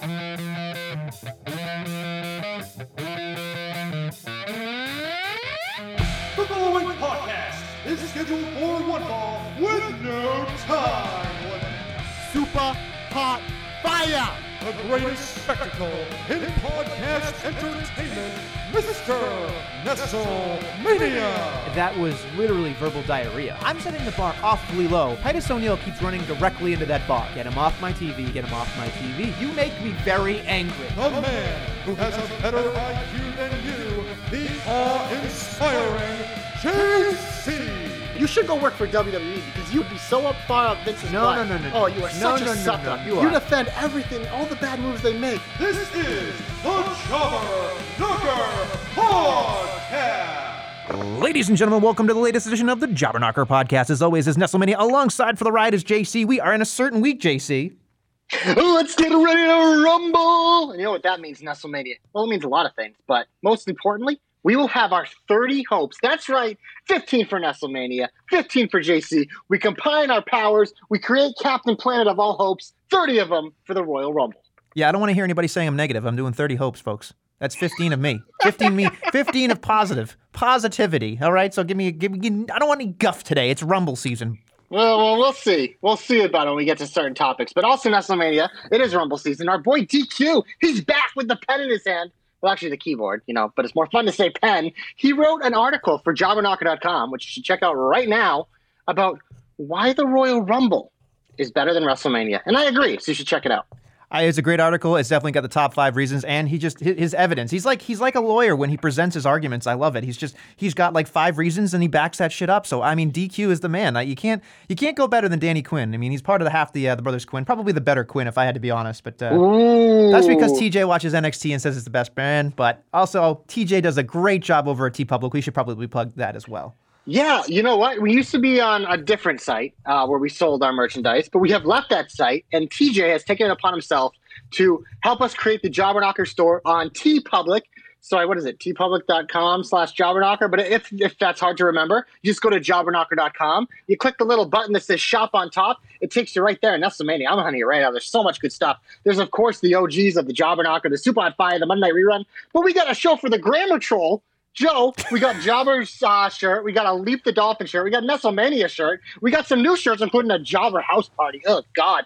The following podcast is scheduled for one fall with no time limit. Super hot fire! The greatest spectacle in podcast entertainment, Mr. Nestlemania. That was literally verbal diarrhea. I'm setting the bar awfully low. Titus O'Neil keeps running directly into that bar. Get him off my TV, get him off my TV. You make me very angry. The man who has a better IQ than you, the awe-inspiring JC. You should go work for WWE because you'd be so up far up Vince's No, butt. no, no, no, Oh, you are No, such no, a no, sucker. no, you you defend everything, all the bad moves they make. This is the Jobber Podcast. Ladies and gentlemen, welcome to the latest edition of the Jobber Knocker podcast. As always, is Nestlemania. Alongside for the ride is JC. We are in a certain week, JC. Let's get ready to rumble. And you know what that means, Nestlemania? Well, it means a lot of things, but most importantly, we will have our 30 hopes. That's right, 15 for Nestlemania, 15 for JC. We combine our powers, we create Captain Planet of all hopes, 30 of them for the Royal Rumble. Yeah, I don't want to hear anybody saying I'm negative. I'm doing 30 hopes, folks. That's 15 of me. 15 me. 15 of positive positivity. All right. So give me, give me. I don't want any guff today. It's Rumble season. Well, well, we'll see. We'll see about it when we get to certain topics. But also, Nestlemania, it is Rumble season. Our boy DQ, he's back with the pen in his hand. Well, actually, the keyboard, you know, but it's more fun to say pen. He wrote an article for jobberknocker.com, which you should check out right now, about why the Royal Rumble is better than WrestleMania. And I agree, so you should check it out. I, it's a great article. It's definitely got the top five reasons, and he just his, his evidence. He's like he's like a lawyer when he presents his arguments. I love it. He's just he's got like five reasons, and he backs that shit up. So I mean, DQ is the man. You can't you can't go better than Danny Quinn. I mean, he's part of the half the uh, the brothers Quinn, probably the better Quinn if I had to be honest. But uh, That's because TJ watches NXT and says it's the best brand, but also TJ does a great job over at TeePublic. We should probably plug that as well. Yeah, you know what? We used to be on a different site uh, where we sold our merchandise, but we have left that site, and TJ has taken it upon himself to help us create the Jobber Knocker store on TeePublic. So, what is it? teepublic.com slash jobberknocker. But if, if that's hard to remember, you just go to jobberknocker.com. You click the little button that says shop on top. It takes you right there. And that's the mania. I'm hunting it right now. There's so much good stuff. There's, of course, the OGs of the Jobber Knocker, the Super Hot Fire, the Monday Rerun. But we got a show for the Grammar Troll. Joe, we got Jobber's uh, shirt. We got a Leap the Dolphin shirt. We got Nestlemania shirt. We got some new shirts, including a Jobber House Party. Oh, God.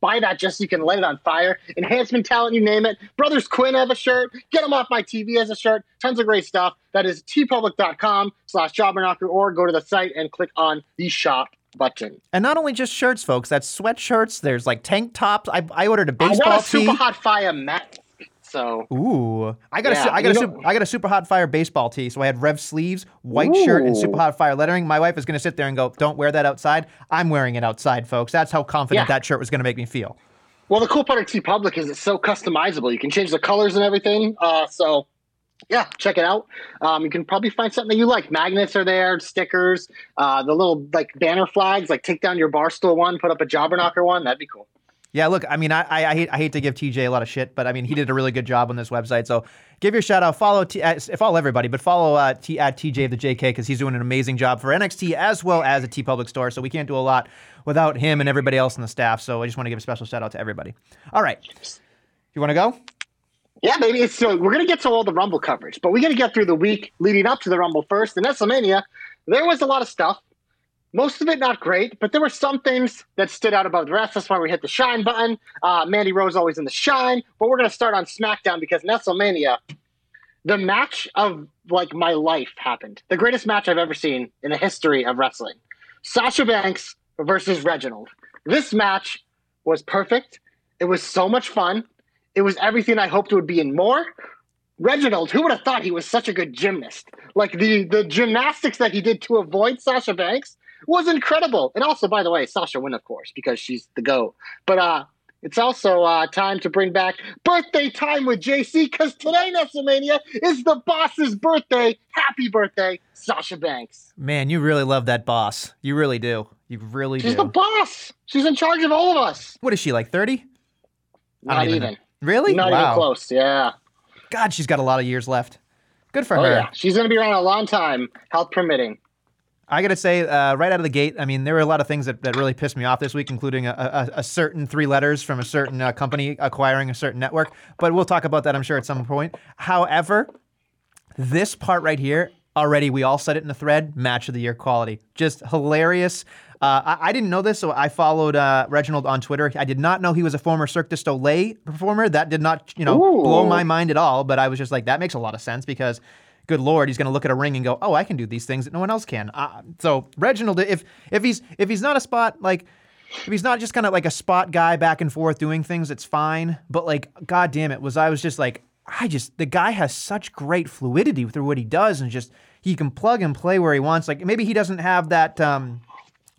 Buy that just so you can light it on fire. Enhancement talent, you name it. Brothers Quinn have a shirt. Get them off my TV as a shirt. Tons of great stuff. That is teepublic.com slash jobberknocker or go to the site and click on the shop button. And not only just shirts, folks, that's sweatshirts. There's like tank tops. I, I ordered a baseball I want a tee. super hot fire mat. So Ooh, I got a Yeah, su- I got a super, I got a super hot fire baseball tee. So I had Rev sleeves, white shirt, and super hot fire lettering. My wife is gonna sit there and go, "Don't wear that outside." I'm wearing it outside, folks. That's how confident Yeah. that shirt was gonna make me feel. Well, the cool part of TeePublic is it's so customizable. You can change the colors and everything. Uh, so, yeah, check it out. Um, you can probably find something that you like. Magnets are there, stickers, uh, the little like banner flags. Like take down your barstool one, put up a jobber knocker one. That'd be cool. Yeah, look, I mean, I, I, I hate I hate to give TJ a lot of shit, but I mean, he did a really good job on this website. So give your shout out, follow T, uh, follow everybody, but follow uh, T at TJ the JK because he's doing an amazing job for NXT as well as a TeePublic store. So we can't do a lot without him and everybody else in the staff. So I just want to give a special shout out to everybody. All right, you want to go? Yeah. It's, so we're gonna get to all the Rumble coverage, but we got to get through the week leading up to the Rumble first. In Nestlemania, there was a lot of stuff. Most of it not great, but there were some things that stood out above the rest. That's why we hit the shine button. Uh, Mandy Rose always in the shine, but we're gonna start on SmackDown because Nestlemania, the match of like my life happened. The greatest match I've ever seen in the history of wrestling. Sasha Banks versus Reginald. This match was perfect. It was so much fun. It was everything I hoped it would be and more. Reginald, who would have thought he was such a good gymnast? Like the the gymnastics that he did to avoid Sasha Banks was incredible. And also, by the way, Sasha win, of course, because she's the goat. But uh it's also uh, time to bring back birthday time with JC because today, Nestlemania, is the boss's birthday. Happy birthday, Sasha Banks. Man, you really love that boss. You really do. You really She's do. the boss. She's in charge of all of us. what is she like? Thirty? I Not don't even even. Really? Not wow. even close. Yeah. God, she's got a lot of years left. Good for Oh her. yeah. She's gonna be around a long time, health permitting. I gotta say, uh, right out of the gate, I mean, there were a lot of things that, that really pissed me off this week, including a, a, a certain three letters from a certain uh, company acquiring a certain network. But we'll talk about that, I'm sure, at some point. However, this part right here, already we all said it in the thread, match of the year quality, just hilarious. Uh, I, I, didn't know this, so I followed uh, Reginald on Twitter. I did not know he was a former Cirque du Soleil performer. That did not, you know, Ooh. blow my mind at all. But I was just like, that makes a lot of sense because good lord, he's going to look at a ring and go, "Oh, I can do these things that no one else can." Uh, so Reginald, if if he's if he's not a spot like if he's not just kind of like a spot guy back and forth doing things, it's fine. But like, god damn it, was I was just like, I just the guy has such great fluidity through what he does, and just he can plug and play where he wants. Like maybe he doesn't have that. Um,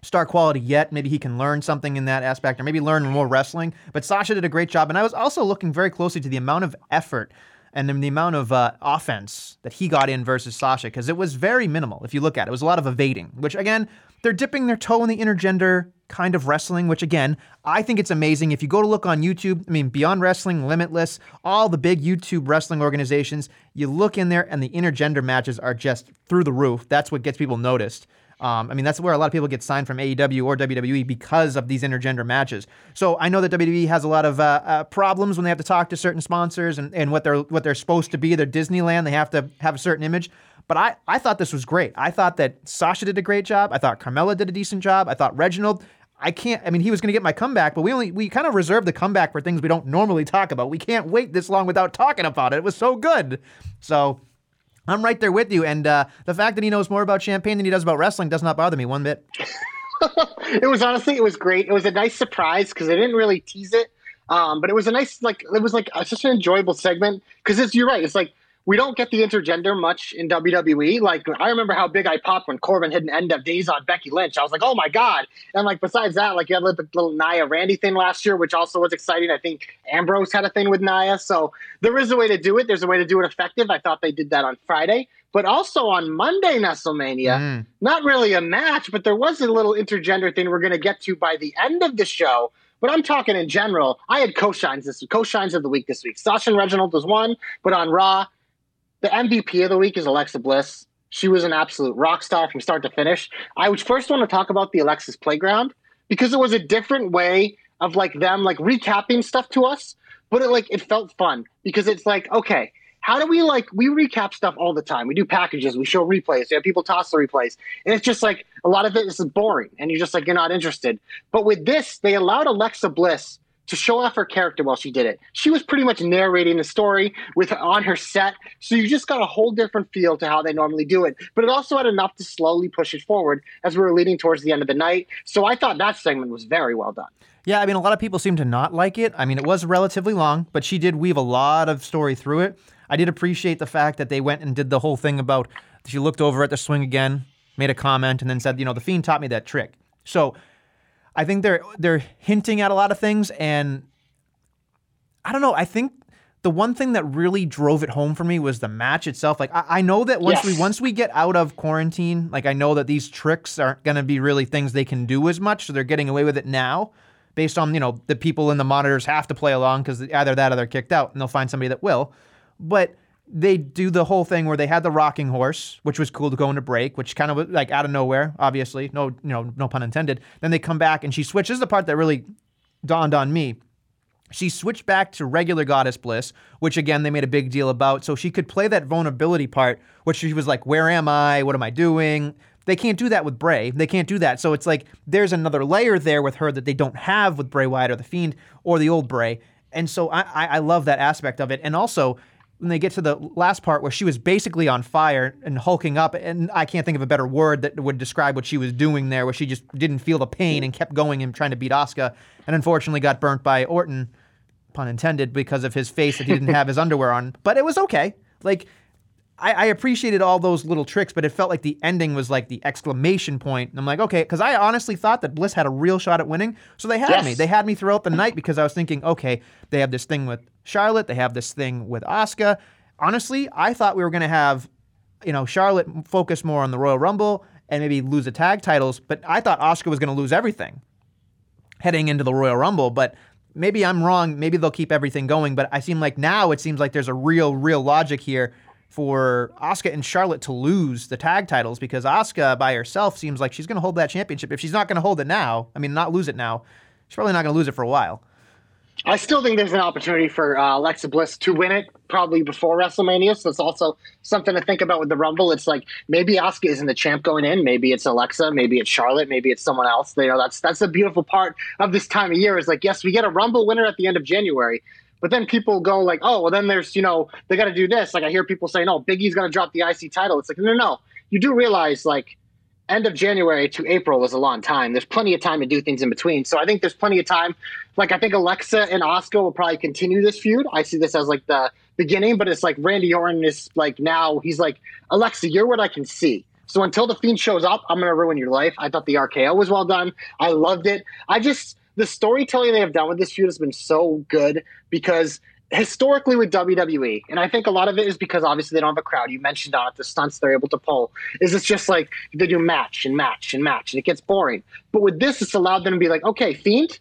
star quality yet. Maybe he can learn something in that aspect, or maybe learn more wrestling. But Sasha did a great job, and I was also looking very closely to the amount of effort and then the amount of uh, offense that he got in versus Sasha, because it was very minimal. If you look at it, it was a lot of evading, which again, they're dipping their toe in the intergender kind of wrestling, which again, I think it's amazing. If you go to look on YouTube, I mean, Beyond Wrestling, Limitless, all the big YouTube wrestling organizations, you look in there and the intergender matches are just through the roof. That's what gets people noticed. Um, I mean, that's where a lot of people get signed from AEW or WWE because of these intergender matches. So I know that WWE has a lot of uh, uh, problems when they have to talk to certain sponsors and, and what they're what they're supposed to be. They're Disneyland. They have to have a certain image. But I, I thought this was great. I thought that Sasha did a great job. I thought Carmella did a decent job. I thought Reginald. I can't. I mean, he was going to get my comeback, but we only we kind of reserved the comeback for things we don't normally talk about. We can't wait this long without talking about it. It was so good. So I'm right there with you. And uh, the fact that he knows more about champagne than he does about wrestling does not bother me one bit. it was honestly, it was great. It was a nice surprise because they didn't really tease it. Um, but it was a nice, like, it was like a, such an enjoyable segment because it's you're right. It's like we don't get the intergender much in WWE. Like I remember how big I popped when Corbin hit an end of days on Becky Lynch. I was like, oh my god! And like besides that, like you had the little Nia Randy thing last year, which also was exciting. I think Ambrose had a thing with Nia, so there is a way to do it. There's a way to do it effective. I thought they did that on Friday, but also on Monday, Nestlemania. Mm. Not really a match, but there was a little intergender thing we're going to get to by the end of the show. But I'm talking in general. I had co-shines this co-shines of the week this week. Sasha and Reginald was one, but on Raw, the MVP of the week is Alexa Bliss. She was an absolute rock star from start to finish. I would first want to talk about the Alexa's Playground because it was a different way of like them like recapping stuff to us, but it like it felt fun because it's like okay, how do we like we recap stuff all the time? We do packages, we show replays, we have people toss the replays, and it's just like a lot of it is boring, and you're just like you're not interested. But with this, they allowed Alexa Bliss to show off her character while she did it. She was pretty much narrating the story with on her set, so you just got a whole different feel to how they normally do it. But it also had enough to slowly push it forward as we were leading towards the end of the night. So I thought that segment was very well done. Yeah, I mean, a lot of people seem to not like it. I mean, it was relatively long, but she did weave a lot of story through it. I did appreciate the fact that they went and did the whole thing about she looked over at the swing again, made a comment, and then said, you know, the fiend taught me that trick. So I think they're they're hinting at a lot of things, and I don't know. I think the one thing that really drove it home for me was the match itself. Like I, I know that once yes. we once we get out of quarantine, like I know that these tricks aren't going to be really things they can do as much, so they're getting away with it now, based on you know the people in the monitors have to play along because either that or they're kicked out, and they'll find somebody that will. But they do the whole thing where they had the rocking horse, which was cool to go into break, which kind of like out of nowhere, obviously, no, you know, no pun intended. Then they come back and she switches the part that really dawned on me. She switched back to regular Goddess Bliss, which again they made a big deal about, so she could play that vulnerability part, which she was like, "Where am I? What am I doing?" They can't do that with Bray. They can't do that. So it's like there's another layer there with her that they don't have with Bray Wyatt or the Fiend or the old Bray. And so I, I love that aspect of it. And also, when they get to the last part where she was basically on fire and hulking up, and I can't think of a better word that would describe what she was doing there, where she just didn't feel the pain and kept going and trying to beat Asuka, and unfortunately got burnt by Orton, pun intended, because of his face that he didn't have his underwear on. But it was okay. Like I, I, appreciated all those little tricks, but it felt like the ending was like the exclamation point. And I'm like, okay, because I honestly thought that Bliss had a real shot at winning. So they had yes. me. They had me throughout the night because I was thinking, okay, they have this thing with Charlotte, they have this thing with Asuka. Honestly, I thought we were going to have, you know, Charlotte focus more on the Royal Rumble and maybe lose the tag titles, but I thought Asuka was going to lose everything heading into the Royal Rumble. But maybe I'm wrong. Maybe they'll keep everything going. But I seem like now it seems like there's a real, real logic here for Asuka and Charlotte to lose the tag titles because Asuka by herself seems like she's going to hold that championship. If she's not going to hold it now, I mean, not lose it now, she's probably not going to lose it for a while. I still think there's an opportunity for uh, Alexa Bliss to win it probably before WrestleMania. So it's also something to think about with the Rumble. It's like maybe Asuka isn't the champ going in. Maybe it's Alexa. Maybe it's Charlotte. Maybe it's someone else. You know, that's that's the beautiful part of this time of year. Is like yes, we get a Rumble winner at the end of January, but then people go like, oh, well, then there's you know they got to do this. Like I hear people saying, oh, Big E's going to drop the IC title. It's like no, no, no. You do realize like end of January to April is a long time. There's plenty of time to do things in between. So I think there's plenty of time. Like I think Alexa and Asuka will probably continue this feud. I see this as like the beginning, but it's like Randy Orton is like now he's like Alexa, you're what I can see. So until the Fiend shows up, I'm gonna ruin your life. I thought the RKO was well done. I loved it. I just the storytelling they have done with this feud has been so good because historically with WWE, and I think a lot of it is because obviously they don't have a crowd. You mentioned on it the stunts they're able to pull. Is it's just like they do match and match and match, and it gets boring. But with this, it's allowed them to be like, okay, Fiend,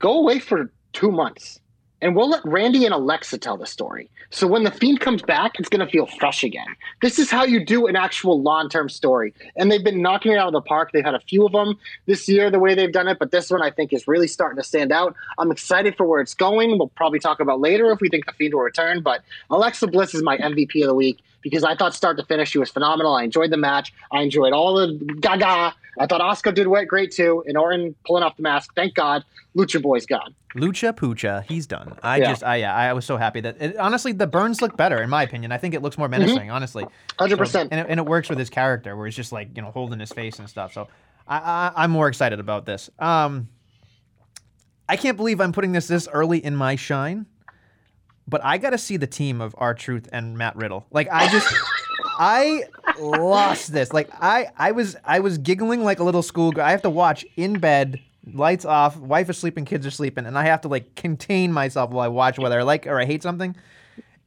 go away for two months and we'll let Randy and Alexa tell the story. So when the Fiend comes back, it's going to feel fresh again. This is how you do an actual long term story. And they've been knocking it out of the park. They've had a few of them this year, the way they've done it, but this one I think is really starting to stand out. I'm excited for where it's going. We'll probably talk about later if we think the Fiend will return, but Alexa Bliss is my MVP of the week because I thought start to finish she was phenomenal. I enjoyed the match. I enjoyed all the gaga. I thought Asuka did great too, and Orton pulling off the mask. Thank God, Lucha Boy's gone. Lucha Pucha, he's done. I Yeah. just, I yeah, I was so happy that it, honestly the burns look better in my opinion. I think it looks more menacing, honestly. 100%. So- and, it, and it works with his character, where he's just like you know holding his face and stuff. So I, I I'm more excited about this. Um, I can't believe I'm putting this this early in my shine, but I got to see the team of R Truth and Matt Riddle. Like I just. I lost this. Like I, I was, I was giggling like a little schoolgirl. I have to watch in bed, lights off, wife is sleeping, kids are sleeping, and I have to like contain myself while I watch whether I like or I hate something.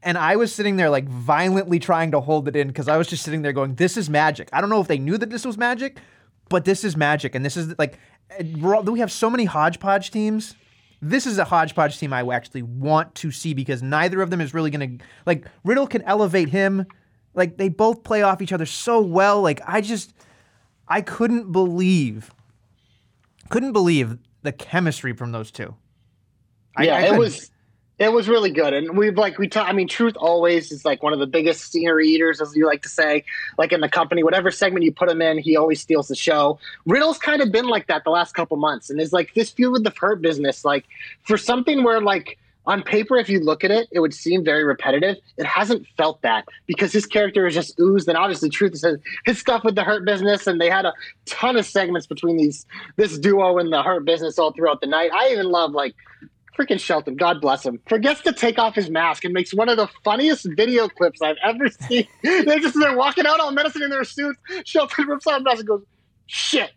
And I was sitting there like violently trying to hold it in because I was just sitting there going, "This is magic." I don't know if they knew that this was magic, but this is magic, and this is like, eh, we have so many hodgepodge teams. This is a hodgepodge team I actually want to see because neither of them is really gonna like Riddle can elevate him. Like they both play off each other so well. Like I just, I couldn't believe, couldn't believe the chemistry from those two. I- yeah, I it was it was really good, and we've like we talk. I mean, Truth always is like one of the biggest scenery eaters, as you like to say. Like in the company, whatever segment you put him in, he always steals the show. Riddle's kind of been like that the last couple months, and is like this feud with the Hurt business. Like for something where like on paper, if you look at it, it would seem very repetitive. It hasn't felt that because his character is just oozed, and obviously, Truth is his, his stuff with the Hurt business, and they had a ton of segments between these this duo and the Hurt business all throughout the night. I even love like freaking Shelton, God bless him, forgets to take off his mask and makes one of the funniest video clips I've ever seen. they're just they're walking out all menacing in their suits. Shelton rips off mask and goes, "Shit."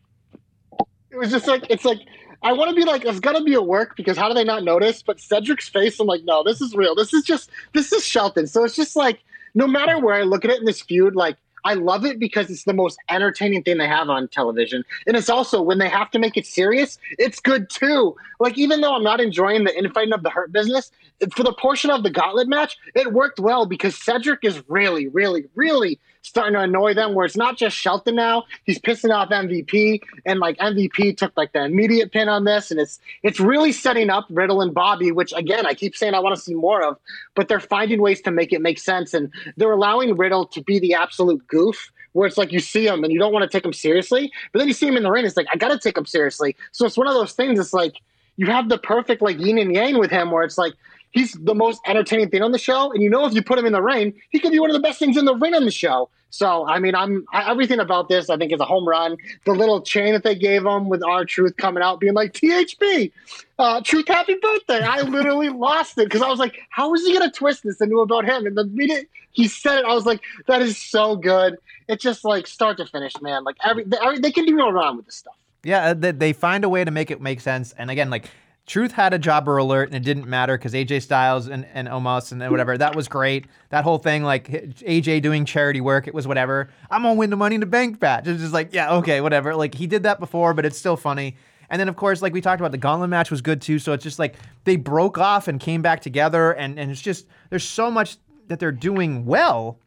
It was just like it's like I want to be like it's gonna be a work because how do they not notice? But Cedric's face, I'm like, no, this is real. This is just this is Shelton. So it's just like no matter where I look at it in this feud, like I love it because it's the most entertaining thing they have on television. And it's also when they have to make it serious, it's good too. Like even though I'm not enjoying the infighting of the hurt business, for the portion of the gauntlet match, it worked well because Cedric is really, really, really starting to annoy them where it's not just Shelton now. He's pissing off MVP and like MVP took like the immediate pin on this and it's it's really setting up Riddle and Bobby, which again I keep saying I want to see more of, but they're finding ways to make it make sense and they're allowing Riddle to be the absolute goof where it's like you see him and you don't want to take him seriously, but then you see him in the ring, it's like I gotta take him seriously. So it's one of those things. It's like you have the perfect like yin and yang with him, where it's like he's the most entertaining thing on the show, and you know if you put him in the ring, he could be one of the best things in the ring on the show. So I mean, I'm I, everything about this I think is a home run. The little chain that they gave him with R Truth coming out, being like THB, uh, Truth Happy Birthday. I literally lost it because I was like, how is he gonna twist this into about him? And the minute he said it, I was like, that is so good. It's just like start to finish, man. Like every they, every, they can do no wrong with this stuff. Yeah, uh, they, they find a way to make it make sense. And again, like Truth had a jobber alert, and it didn't matter because AJ Styles and, and Omos and whatever that was great. That whole thing, like AJ doing charity work, it was whatever. I'm gonna win the Money in the Bank match. It's just like yeah, okay, whatever. Like he did that before, but it's still funny. And then of course, like we talked about, the Gauntlet match was good too. So it's just like they broke off and came back together, and and it's just there's so much that they're doing well.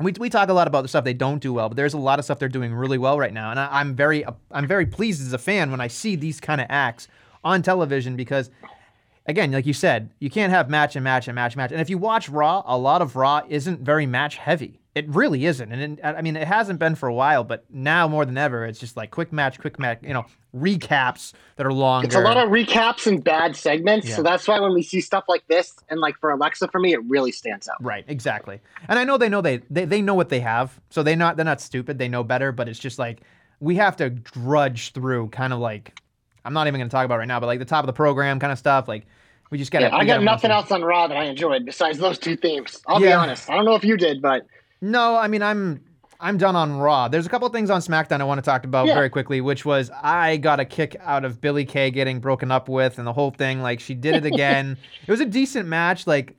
We, we talk a lot about the stuff they don't do well, but there's a lot of stuff they're doing really well right now, and I, I'm very I'm very pleased as a fan when I see these kind of acts on television because, again, like you said, you can't have match and match and match and match. And if you watch Raw, a lot of Raw isn't very match heavy. It really isn't, and it, I mean it hasn't been for a while, but now more than ever, it's just like quick match, quick match. You know, recaps that are longer. It's a lot of recaps and bad segments, Yeah. so that's why when we see stuff like this, and like for Alexa, for me, it really stands out. Right, exactly. And I know they know they, they they know what they have, so they not they're not stupid. They know better, but it's just like we have to drudge through, kind of like I'm not even going to talk about right now, but like the top of the program kind of stuff. Like we just got. Yeah, I got nothing else on Raw that I enjoyed besides those two themes. I'll be honest. I don't know if you did, but No, I mean I'm I'm done on Raw. There's a couple things on SmackDown I want to talk about Yeah. very quickly, which was I got a kick out of Billie Kay getting broken up with and the whole thing. Like she did it again. it was a decent match, like.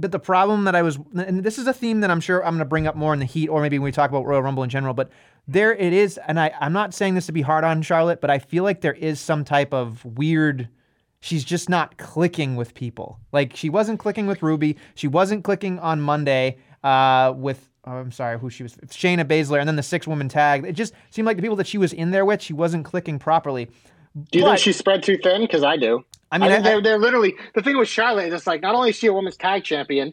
But the problem that I was, and this is a theme that I'm sure I'm going to bring up more in the heat, or maybe when we talk about Royal Rumble in general. But there it is, and I, I'm not saying this to be hard on Charlotte, but I feel like there is some type of weird she's just not clicking with people. Like she wasn't clicking with Ruby. She wasn't clicking on Monday uh, with oh, I'm sorry who she was Shayna Baszler, and then the six woman tag. It just seemed like the people that she was in there with, she wasn't clicking properly. do you But- think she spread too thin? Because I do. I I mean, think I- they're, they're literally the thing with Charlotte is it's like not only is she a women's tag champion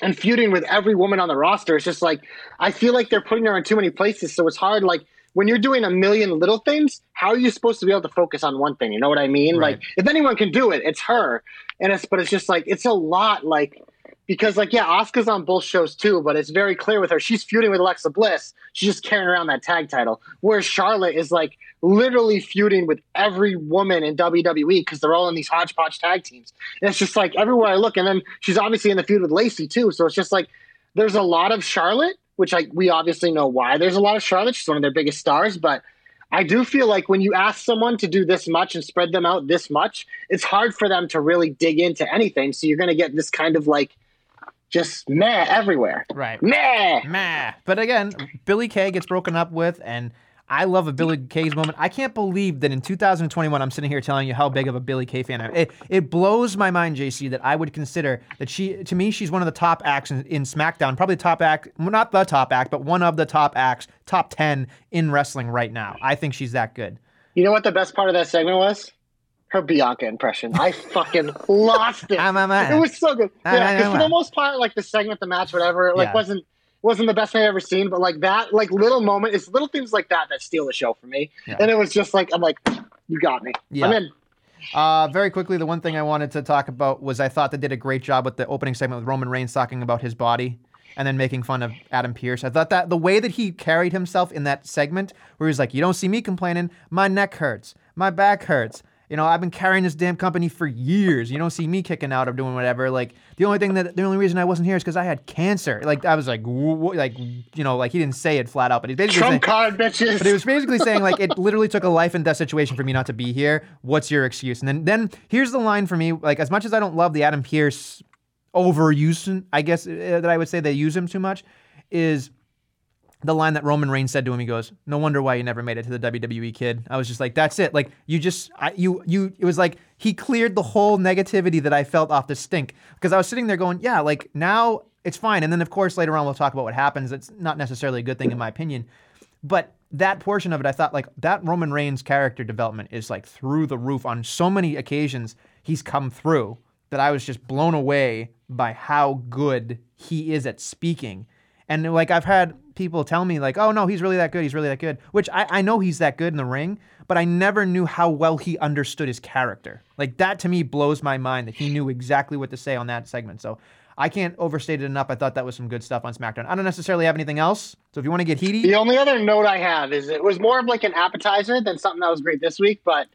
and feuding with every woman on the roster, it's just like I feel like they're putting her in too many places, so it's hard. Like when you're doing a million little things, how are you supposed to be able to focus on one thing? You know what I mean? Right. Like if anyone can do it, it's her. And it's but it's just like it's a lot. Like because like yeah, Asuka's on both shows too, but it's very clear with her. She's feuding with Alexa Bliss. She's just carrying around that tag title. Whereas Charlotte is like literally feuding with every woman in WWE because they're all in these hodgepodge tag teams. And it's just like everywhere I look, and then she's obviously in the feud with Lacey too. So it's just like there's a lot of Charlotte, which like we obviously know why there's a lot of Charlotte. She's one of their biggest stars, but I do feel like when you ask someone to do this much and spread them out this much, it's hard for them to really dig into anything. So you're going to get this kind of like just meh everywhere. right. Meh. Meh. But again, Billie Kay gets broken up with, and I love a Billie Kay's moment. I can't believe that in 2021, I'm sitting here telling you how big of a Billie Kay fan I am. It, it blows my mind, JC, that I would consider that she, to me, she's one of the top acts in, in SmackDown, probably top act, well, not the top act, but one of the top acts, top 10 in wrestling right now. I think she's that good. You know what the best part of that segment was? Her Bianca impression. I fucking lost it. I'm a man. It was so good. Yeah, because for the most part, like the segment, the match, whatever, it, like Yeah. wasn't wasn't the best thing I've ever seen. But like that, like little moment, it's little things like that that steal the show for me. Yeah. And it was just like I'm like, you got me. Yeah. I'm in. Uh, very quickly, the one thing I wanted to talk about was I thought they did a great job with the opening segment with Roman Reigns talking about his body and then making fun of Adam Pearce. I thought that the way that he carried himself in that segment, where he's like, "You don't see me complaining. My neck hurts. My back hurts. You know, I've been carrying this damn company for years. You don't see me kicking out or doing whatever. Like the only thing that the only reason I wasn't here is because I had cancer. Like I was like, wh- like you know, like he didn't say it flat out, but he's basically saying, Trump card, bitches. but he was basically saying like it literally took a life and death situation for me not to be here. What's your excuse? And then then here's the line for me. Like as much as I don't love the Adam Pearce overuse, I guess uh, that I would say they use him too much, is the line that Roman Reigns said to him. He goes, "No wonder why you never made it to the WWE, kid." I was just like, "That's it." Like you just, I, you, you. It was like he cleared the whole negativity that I felt off the stink because I was sitting there going, "Yeah, like now it's fine." And then of course later on we'll talk about what happens. It's not necessarily a good thing in my opinion, but that portion of it, I thought like that Roman Reigns character development is like through the roof on so many occasions he's come through that I was just blown away by how good he is at speaking. And like I've had people tell me like, oh no, he's really that good. He's really that good. Which I, I know he's that good in the ring, but I never knew how well he understood his character. Like that to me blows my mind that he knew exactly what to say on that segment. So I can't overstate it enough. I thought that was some good stuff on SmackDown. I don't necessarily have anything else. So if you want to get heaty, The only other note I have is it was more of like an appetizer than something that was great this week, but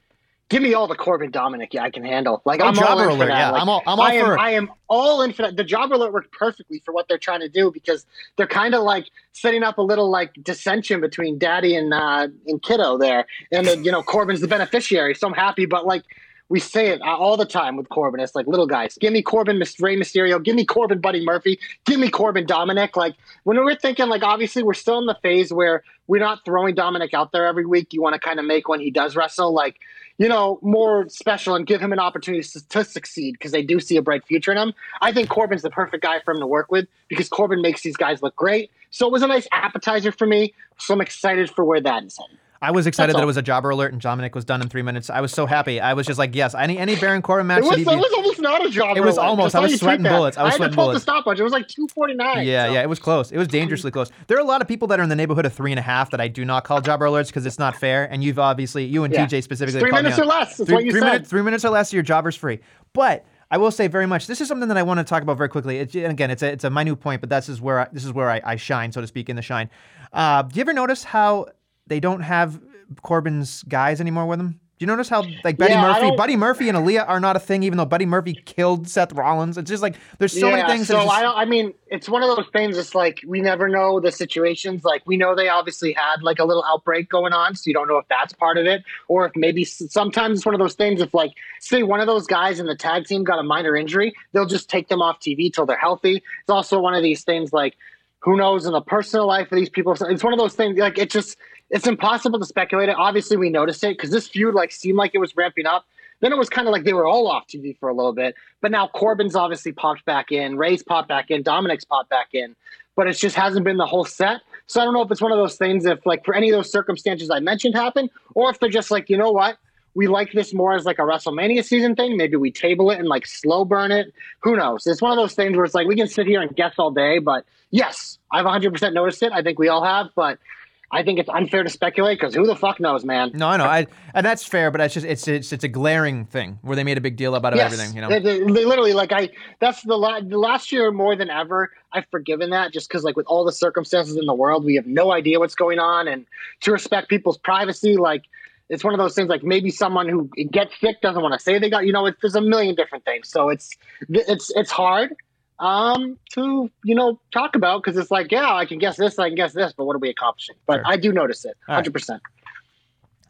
give me all the Corbin Dominik yeah, I can handle. Like Oh, I'm all in for that. yeah, Like, I'm all- I'm all I am, for it. I am all in for that. The job alert worked perfectly for what they're trying to do because they're kind of like setting up a little like dissension between Daddy and uh, and Kiddo there, and then you know Corbin's the beneficiary, so I'm happy. But like we say it all the time with Corbin. It's like little guys. Give me Corbin, Rey Mysterio. Give me Corbin, Buddy Murphy. Give me Corbin, Dominik. Like when we're thinking, like obviously we're still in the phase where we're not throwing Dominik out there every week. You want to kind of make when he does wrestle, like you know, more special and give him an opportunity to, to succeed because they do see a bright future in him. I think Corbin's the perfect guy for him to work with because Corbin makes these guys look great. So it was a nice appetizer for me. So I'm excited for where that is headed. I was excited That's that it was a jobber alert and Dominik was done in three minutes. I was so happy. I was just like, yes, any any Baron Corbin match. It was, that he'd it be- was almost not a job. It was alert. almost. I was sweating bullets. I was had sweating to pull bullets. the stopwatch. It was like 249. Yeah, so. yeah, it was close. It was dangerously close. There are a lot of people that are in the neighborhood of three and a half that I do not call jobber alerts because it's not fair. And you've obviously, you and Yeah. TJ specifically, Three called me minutes on- or less. That's three, what you three said. minutes, three minutes or less, your jobber's free. But I will say very much. This is something that I want to talk about very quickly. It's, and again, it's a it's a minute point, but this is where I, this is where I, I shine, so to speak, in the shine. Uh, do you ever notice how they don't have Corbin's guys anymore with them. Do you notice how like Buddy Yeah, Murphy, Buddy Murphy and Aalyah are not a thing, even though Buddy Murphy killed Seth Rollins? It's just like there's so yeah, many things. that So just- I don't. I mean, it's one of those things. It's like we never know the situations. Like we know they obviously had like a little outbreak going on, so you don't know if that's part of it, or if maybe sometimes it's one of those things. If like say one of those guys in the tag team got a minor injury, they'll just take them off TV till they're healthy. It's also one of these things like who knows in the personal life of these people. It's one of those things. Like it just it's impossible to speculate it. Obviously, we noticed it because this feud like seemed like it was ramping up. Then it was kind of like they were all off TV for a little bit. But now Corbin's obviously popped back in, Rey's popped back in, Dominik's popped back in. But it just hasn't been the whole set. So I don't know if it's one of those things if like for any of those circumstances I mentioned happen, or if they're just like, you know what? We like this more as like a WrestleMania season thing. Maybe we table it and like slow burn it. Who knows? It's one of those things where it's like we can sit here and guess all day. But yes, I've 100% noticed it. I think we all have. But I think it's unfair to speculate because who the fuck knows, man? No, I know, I, and that's fair, but it's just it's it's it's a glaring thing where they made a big deal about Yes. everything. You know, They, they- they literally like I. That's the, la- the last year more than ever. I've forgiven that just because like with all the circumstances in the world, we have no idea what's going on, and to respect people's privacy, like it's one of those things. Like maybe someone who gets sick doesn't want to say they got. You know, it's, there's a million different things. So it's it's it's hard um to you know talk about because it's like yeah I can guess this I can guess this but what are we accomplishing but Sure. I do notice it 100 percent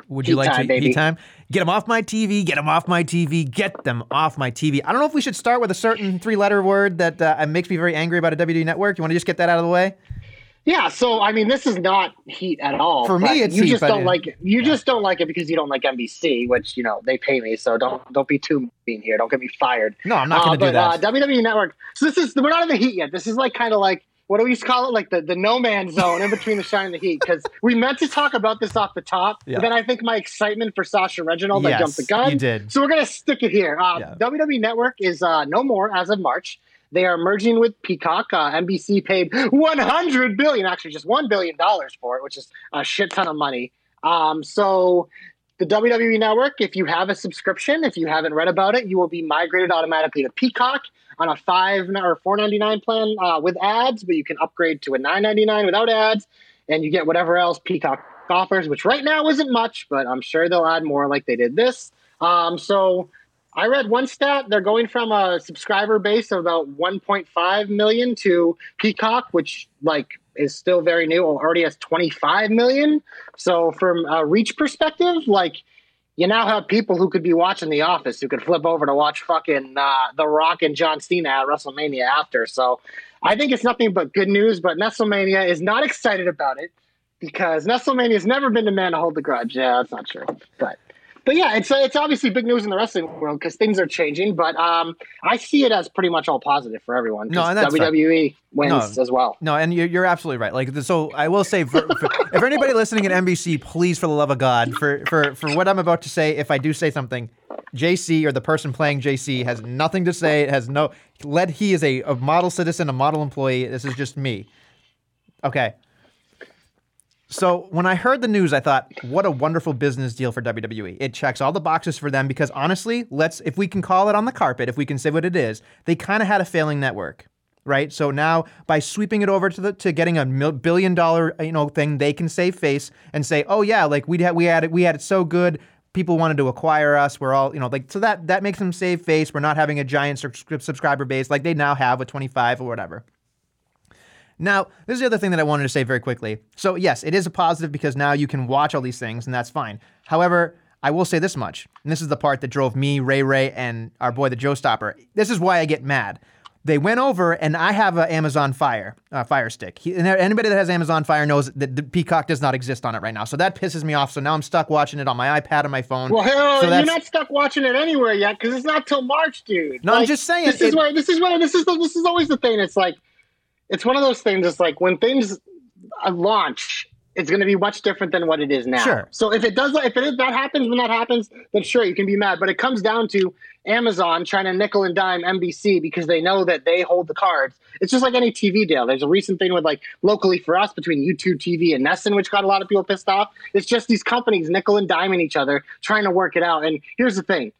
would you heat like to baby. time? Get them off my TV. Get them off my TV. Get them off my TV. I don't know if we should start with a certain three-letter word that uh, makes me very angry about a WWE network. You want to just get that out of the way? Yeah, so I mean, this is not heat at all. For me, it's you heat, just don't yeah. like it. You just don't like it because you don't like NBC, which you know they pay me, so don't don't be too mean here. Don't get me fired. No, I'm not Uh, going to do but, that. Uh, WWE Network. So this is we're not in the heat yet. This is like kind of like what do we used to call it? Like the, the no man's zone in between the shine and the heat. Because we meant to talk about this off the top, Yeah. but then I think my excitement for Sasha Reginald, I Yes, jumped the gun. you did. So we're gonna stick it here. Uh, Yeah. WWE Network is uh, no more as of March. They are merging with Peacock. Uh, NBC paid 100 billion, actually just one billion dollars for it, which is a shit ton of money. Um, so the WWE Network, if you have a subscription, if you haven't read about it, you will be migrated automatically to Peacock on a five or four ninety nine plan uh, with ads, but you can upgrade to a nine ninety nine without ads, and you get whatever else Peacock offers, which right now isn't much, but I'm sure they'll add more like they did this. Um, so I read one stat. They're going from a subscriber base of about 1.5 million to Peacock, which like is still very new. Already has 25 million. So from a reach perspective, like you now have people who could be watching The Office who could flip over to watch fucking uh, The Rock and John Cena at WrestleMania after. So I think it's nothing but good news. But Nestlemania is not excited about it because Nestlemania has never been the man to hold the grudge. Yeah, that's not true, but. But yeah, it's it's obviously big news in the wrestling world because things are changing. But um, I see it as pretty much all positive for everyone. No, and that's fair. WWE wins No. as well. No, and you're, you're absolutely right. Like, so I will say, for, for, if anybody listening at NBC, please, for the love of God, for, for, for what I'm about to say, if I do say something, JC or the person playing JC has nothing to say. It has no, let he is a, a model citizen, a model employee. This is just me. Okay. So when I heard the news, I thought, what a wonderful business deal for WWE. It checks all the boxes for them because honestly, let's if we can call it on the carpet, if we can say what it is, they kind of had a failing network, right? So now by sweeping it over to the to getting a mil- billion dollar you know thing, they can save face and say, oh yeah, like we had we had it we had it so good. People wanted to acquire us. We're all, you know, like so that that makes them save face. We're not having a giant subscri- subscriber base like they now have with 25 or whatever. Now, this is the other thing that I wanted to say very quickly. So, yes, it is a positive because now you can watch all these things, and that's fine. However, I will say this much, and this is the part that drove me, Ray Ray, and our boy the Joe Stopper. This is why I get mad. They went over, and I have an Amazon Fire uh, Fire Stick. He, and anybody that has Amazon Fire knows that the Peacock does not exist on it right now, so that pisses me off. So now I'm stuck watching it on my iPad and my phone. Well, hell, So you're not stuck watching it anywhere yet because it's not till March, dude. No, I'm just saying, This it- is where this is where this is the, this is always the thing. It's like it's one of those things. It's like when things uh, launch, it's going to be much different than what it is now. Sure. So if it does, if it is, that happens when that happens, then sure you can be mad. But it comes down to Amazon trying to nickel and dime NBC because they know that they hold the cards. It's just like any TV deal. There's a recent thing with like locally for us between YouTube TV and NESN, which got a lot of people pissed off. It's just these companies nickel and diming each other, trying to work it out. And here's the thing: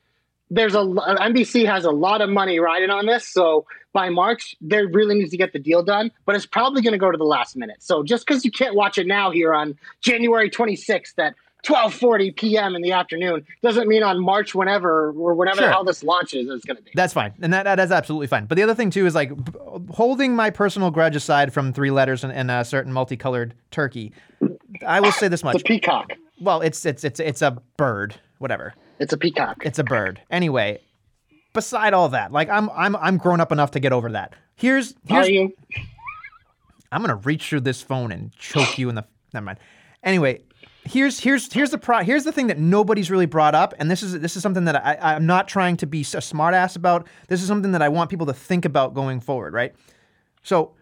there's a NBC has a lot of money riding on this, so by March they really need to get the deal done. But it's probably going to go to the last minute. So just because you can't watch it now here on January 26th at 12:40 p.m. in the afternoon doesn't mean on March whenever or whenever Sure. the hell this launches is going to be. That's fine, and that, that is absolutely fine. But the other thing too is like b- holding my personal grudge aside from three letters and, and a certain multicolored turkey. I will say this It's much. a peacock. Well, it's it's it's it's a bird, whatever. It's a peacock. It's a bird. Anyway, beside all that, like I'm I'm I'm grown up enough to get over that. Here's Are here's you? I'm gonna reach through this phone and choke you in the. Never mind. Anyway, here's here's here's the pro. Here's the thing that nobody's really brought up, and this is this is something that I I'm not trying to be a smartass about. This is something that I want people to think about going forward, right? So,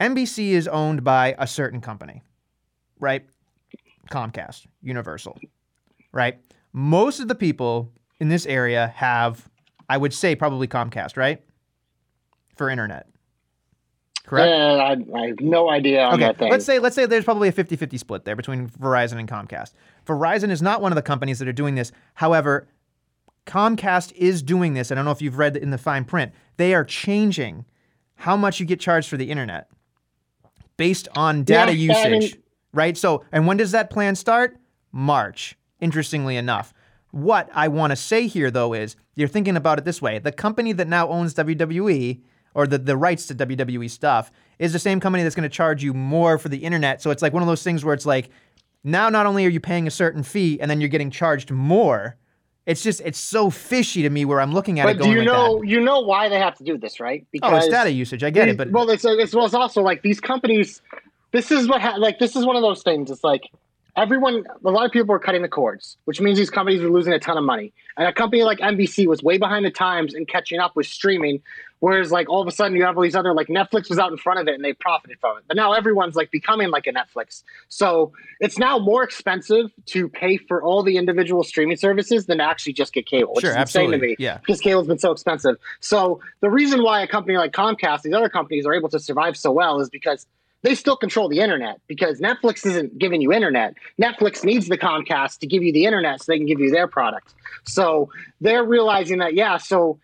NBC is owned by a certain company, right? Comcast, Universal, right? Most of the people in this area have, I would say, probably Comcast, right? For internet. Correct? I, I have no idea on Okay, that thing. let's say let's say there's probably a 50-50 split there between Verizon and Comcast. Verizon is not one of the companies that are doing this. However, Comcast is doing this. I don't know if you've read in the fine print. They are changing how much you get charged for the internet based on data Yeah, I mean- usage, right? So, and when does that plan start? March. Interestingly enough. What I want to say here though is you're thinking about it this way. The company that now owns WWE or the, the rights to WWE stuff is the same company that's going to charge you more for the internet. So it's like one of those things where it's like now not only are you paying a certain fee and then you're getting charged more. It's just it's so fishy to me where I'm looking at it but do you like know that. you know why they have to do this, right? Because Oh, it's data usage. I get it, but well, it's, it's well, it's also like these companies. This is what ha- like this is one of those things. It's like everyone, a lot of people are cutting the cords, which means these companies are losing a ton of money. And a company like NBC was way behind the times and catching up with streaming. Whereas, like all of a sudden, you have all these other like Netflix was out in front of it and they profited from it. But now everyone's like becoming like a Netflix. So it's now more expensive to pay for all the individual streaming services than to actually just get cable. Which Sure, is insane to me Yeah. because cable's been so expensive. So the reason why a company like Comcast, these other companies, are able to survive so well is because they still control the internet. Because Netflix isn't giving you internet. Netflix needs the Comcast to give you the internet so they can give you their product. So they're realizing that yeah, so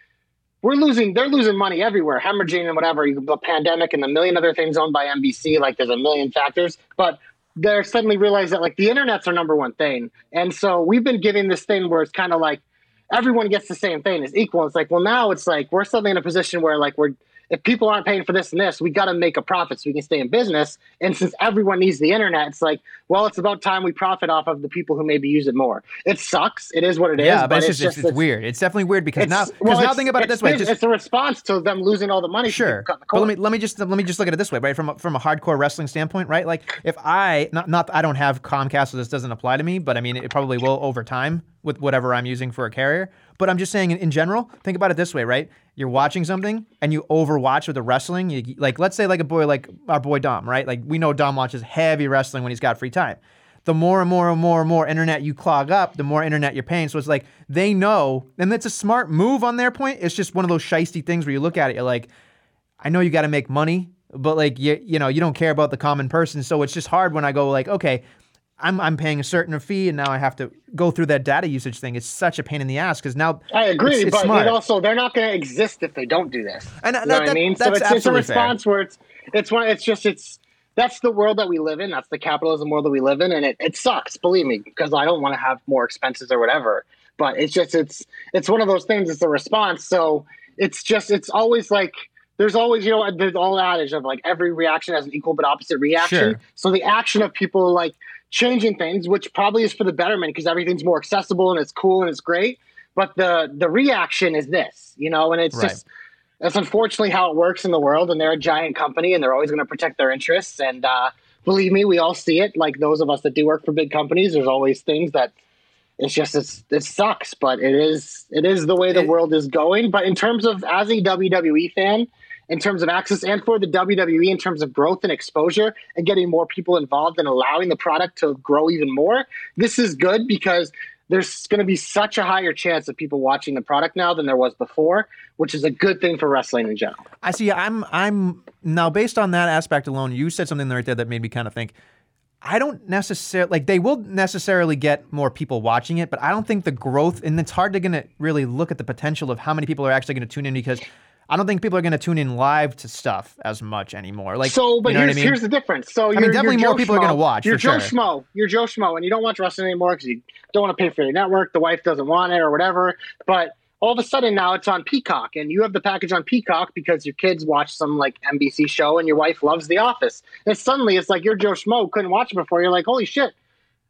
we're losing they're losing money everywhere, hemorrhaging and whatever, the pandemic and a million other things owned by NBC. Like there's a million factors, but they're suddenly realize that like the internet's our number one thing. And so we've been giving this thing where it's kind of like everyone gets the same thing it's equal. It's like, well, now it's like we're suddenly in a position where like we're if people aren't paying for this and this, we got to make a profit so we can stay in business. And since everyone needs the internet, it's like, well, it's about time we profit off of the people who maybe use it more. It sucks. It is what it is. yeah, but, it's just, it's, it's weird. It's definitely weird because now well, now think about it this way. Just, it's a response to them losing all the money. Sure, the but let me let me just let me just look at it this way, right? From a, from a hardcore wrestling standpoint, right? Like if I not not I don't have Comcast, so this doesn't apply to me, but I mean it probably will over time with whatever I'm using for a carrier. But I'm just saying in, in general, think about it this way, right? You're watching something and you overwatch with the wrestling. You, like let's say like a boy like our boy Dom, right? Like we know Dom watches heavy wrestling when he's got free time the more and more and more and more internet you clog up, the more internet you're paying. So it's like they know, and it's a smart move on their point. It's just one of those shisty things where you look at it, you're like, I know you got to make money, but like you, you know, you don't care about the common person. So it's just hard when I go like, okay, I'm I'm paying a certain fee, and now I have to go through that data usage thing. It's such a pain in the ass because now I agree, it's, it's but smart. it also they're not going to exist if they don't do this. And you that- know what I mean? So it's, it's a absolutely fair. response where it's it's one it's just it's that's the world that we live in. That's the capitalism world that we live in, and it, it sucks. Believe me, because I don't want to have more expenses or whatever. But it's just it's it's one of those things. It's a response. So it's just it's always like there's always you know there's all adage of like every reaction has an equal but opposite reaction. Sure. So the action of people like changing things, which probably is for the betterment because everything's more accessible and it's cool and it's great. But the the reaction is this, you know, and it's Right. just that's unfortunately how it works in the world. And they're a giant company and they're always going to protect their interests. And uh, believe me, we all see it. Like those of us that do work for big companies, there's always things that it's just it's, it sucks, but it is it is the way the It- world is going. But in terms of as a WWE fan, in terms of access and for the WWE in terms of growth and exposure and getting more people involved and allowing the product to grow even more, this is good because there's going to be such a higher chance of people watching the product now than there was before, which is a good thing for wrestling in general. I see. I'm. I'm now based on that aspect alone. You said something right there that made me kind of think. I don't necessarily like they will necessarily get more people watching it, but I don't think the growth and it's hard to gonna really look at the potential of how many people are actually going to tune in because I don't think people are going to tune in live to stuff as much anymore. Like so, but you know here's, what I mean? here's the difference. So, you're, mean, definitely you're more Joe people are gonna watch, You're Joe sure. Schmo. You're Joe Schmo, and you don't watch wrestling anymore because you don't want to pay for your network. The wife doesn't want it, or whatever. But all of a sudden now it's on Peacock, and you have the package on Peacock because your kids watch some like NBC show, and your wife loves The Office. And suddenly it's like you're Joe Schmo, couldn't watch it before. You're like, holy shit.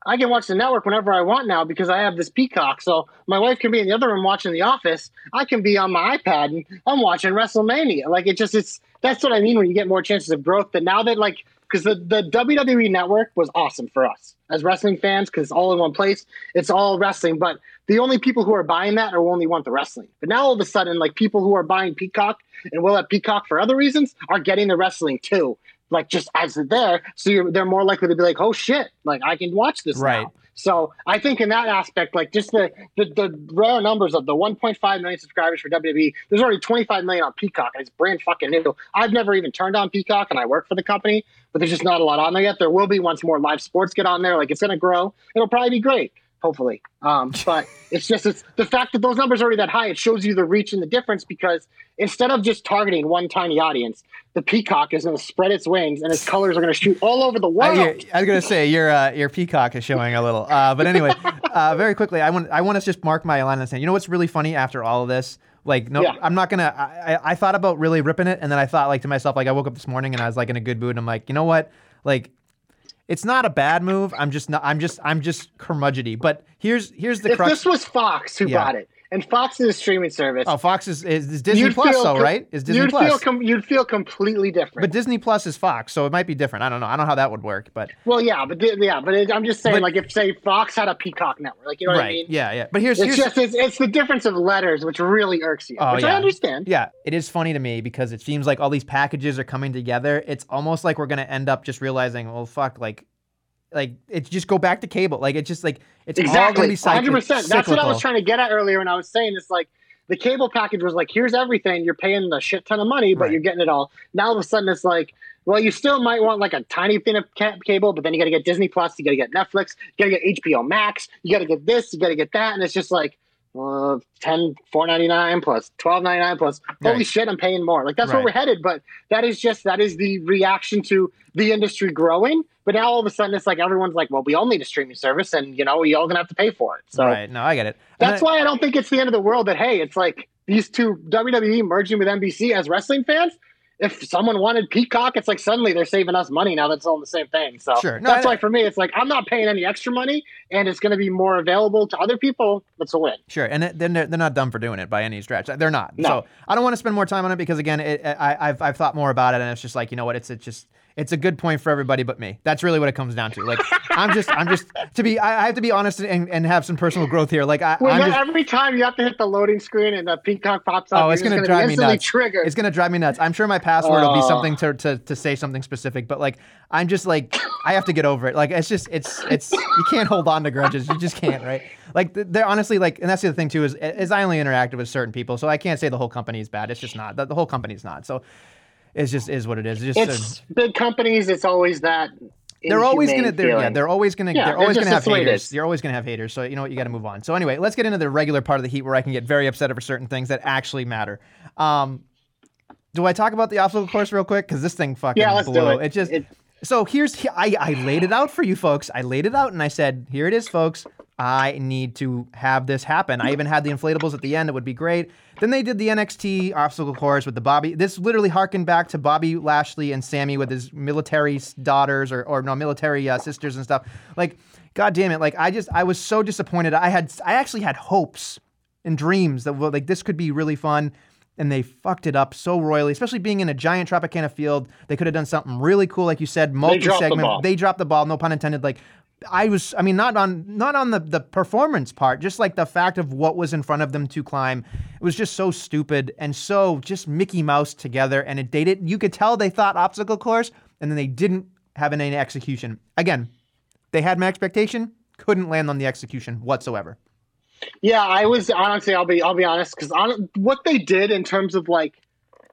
I can watch the network whenever I want now because I have this Peacock. So my wife can be in the other room watching The Office. I can be on my iPad and I'm watching WrestleMania. Like it just it's that's what I mean when you get more chances of growth. But now that like because the the WWE network was awesome for us as wrestling fans because it's all in one place. It's all wrestling, but the only people who are buying that are only want the wrestling. But now all of a sudden, like people who are buying Peacock and will have Peacock for other reasons are getting the wrestling too. Like just as they're there, so you're, they're more likely to be like, "Oh shit! Like I can watch this Right. now." So I think in that aspect, like just the, the the rare numbers of the 1.5 million subscribers for WWE, there's already 25 million on Peacock, and it's brand fucking new. I've never even turned on Peacock, and I work for the company, but there's just not a lot on there yet. There will be once more live sports get on there. Like it's gonna grow. It'll probably be great, hopefully. Um, but it's just it's the fact that those numbers are already that high. It shows you the reach and the difference because instead of just targeting one tiny audience, the Peacock is going to spread its wings and its colors are going to shoot all over the world. you're- I was gonna say your uh, your peacock is showing a little, uh, but anyway, uh, very quickly, I want I want to just mark my line and say, you know what's really funny after all of this? Like, no, Yeah. I'm not gonna. I, I, I thought about really ripping it, and then I thought like to myself, like I woke up this morning and I was like in a good mood, and I'm like, you know what, like. It's not a bad move. I'm just not. I'm just. I'm just curmudgeony. But here's here's the if crux. this was Fox who Yeah. bought it, and Fox is a streaming service, oh, Fox is is, is Disney you'd Plus, though, com- right? Is Disney you'd Plus? feel com- you'd feel completely different. but Disney Plus is Fox, so it might be different. I don't know. I don't know how that would work, but well, yeah, but yeah, but it, I'm just saying, But- like if say Fox had a Peacock network, like you know what right, I mean? yeah, yeah. But here's It's here's just it's, it's the difference of letters which really irks you, Oh, which I understand. Yeah, it is funny to me because it seems like all these packages are coming together. It's almost like we're gonna end up just realizing, well, fuck, like, like it's just go back to cable. Like it's just like it's Exactly, hundred percent. That's what I was trying to get at earlier when I was saying it's like the cable package was like, here's everything. You're paying a shit ton of money, but Right. you're getting it all. Now all of a sudden it's like, well, you still might want like a tiny thin of ca- cable, but then you got to get Disney Plus, you got to get Netflix, you got to get HBO Max, you got to get this, you got to get that, and it's just like. Uh, 10 4.99 plus 12.99 plus holy Right. shit i'm paying more like that's where we're headed but that is just that is the reaction to the industry growing but now all of a sudden it's like everyone's like well we all need a streaming service and you know we all gonna have to pay for it so Right. No, I get it. And that's I- why I don't think it's the end of the world that hey, it's like these two WWE merging with NBC as wrestling fans. If someone wanted Peacock, it's like suddenly they're saving us money now that's all the same thing. So Sure. No, that's I- why for me it's like I'm not paying any extra money and it's going to be more available to other people. That's a win. Sure, and then they're, they're not dumb for doing it by any stretch. They're not. No. So I don't want to spend more time on it because again, it, I, I've I've thought more about it, and it's just like you know what, it's it's just it's a good point for everybody but me. That's really what it comes down to. Like I'm just I'm just to be I, I have to be honest and, and have some personal growth here. Like I, Well, just, every time you have to hit the loading screen and the Peacock pops up, Oh, it's gonna drive me nuts. Triggered. It's gonna drive me nuts. I'm sure my password will be Oh. something to, to to say something specific, but like I'm just like I have to get over it. Like it's just it's it's you can't hold on to grudges. You just can't, right? Like they're honestly like, and that's the other thing too is is I only interact with certain people, so I can't say the whole company is bad. It's just not. The, the whole company's not. So it's just is what it is. It's just. it's big companies. It's always that. they're always gonna they're, yeah they're always gonna Yeah, they're always gonna have it haters you're always gonna have haters so you know what you got to move on so anyway let's get into the regular part of the heat where I can get very upset over certain things that actually matter um do I talk about the obstacle course real quick because this thing fucking Yeah, let's do blew it. just It- so here's I I laid it out for you folks I laid it out and I said here it is folks I need to have this happen. I even had the inflatables at the end. It would be great. Then they did the NXT obstacle course with the Bobby. This literally harkened back to Bobby Lashley and Sammy with his military daughters or, or no military uh, sisters and stuff. Like, god damn it! Like I just I was so disappointed. I had I actually had hopes and dreams that like this could be really fun. And they fucked it up so royally, especially being in a giant Tropicana field. They could have done something really cool, like you said, multi segment. ball. They dropped the ball, no pun intended. Like I was, I mean, not on not on the the performance part, just like the fact of what was in front of them to climb. It was just so stupid and so just Mickey Mouse together, and it dated. You could tell they thought obstacle course, and then they didn't have any execution. Again, they had my expectation, couldn't land on the execution whatsoever. Yeah, I was honestly. I'll be. I'll be honest because on what they did in terms of like,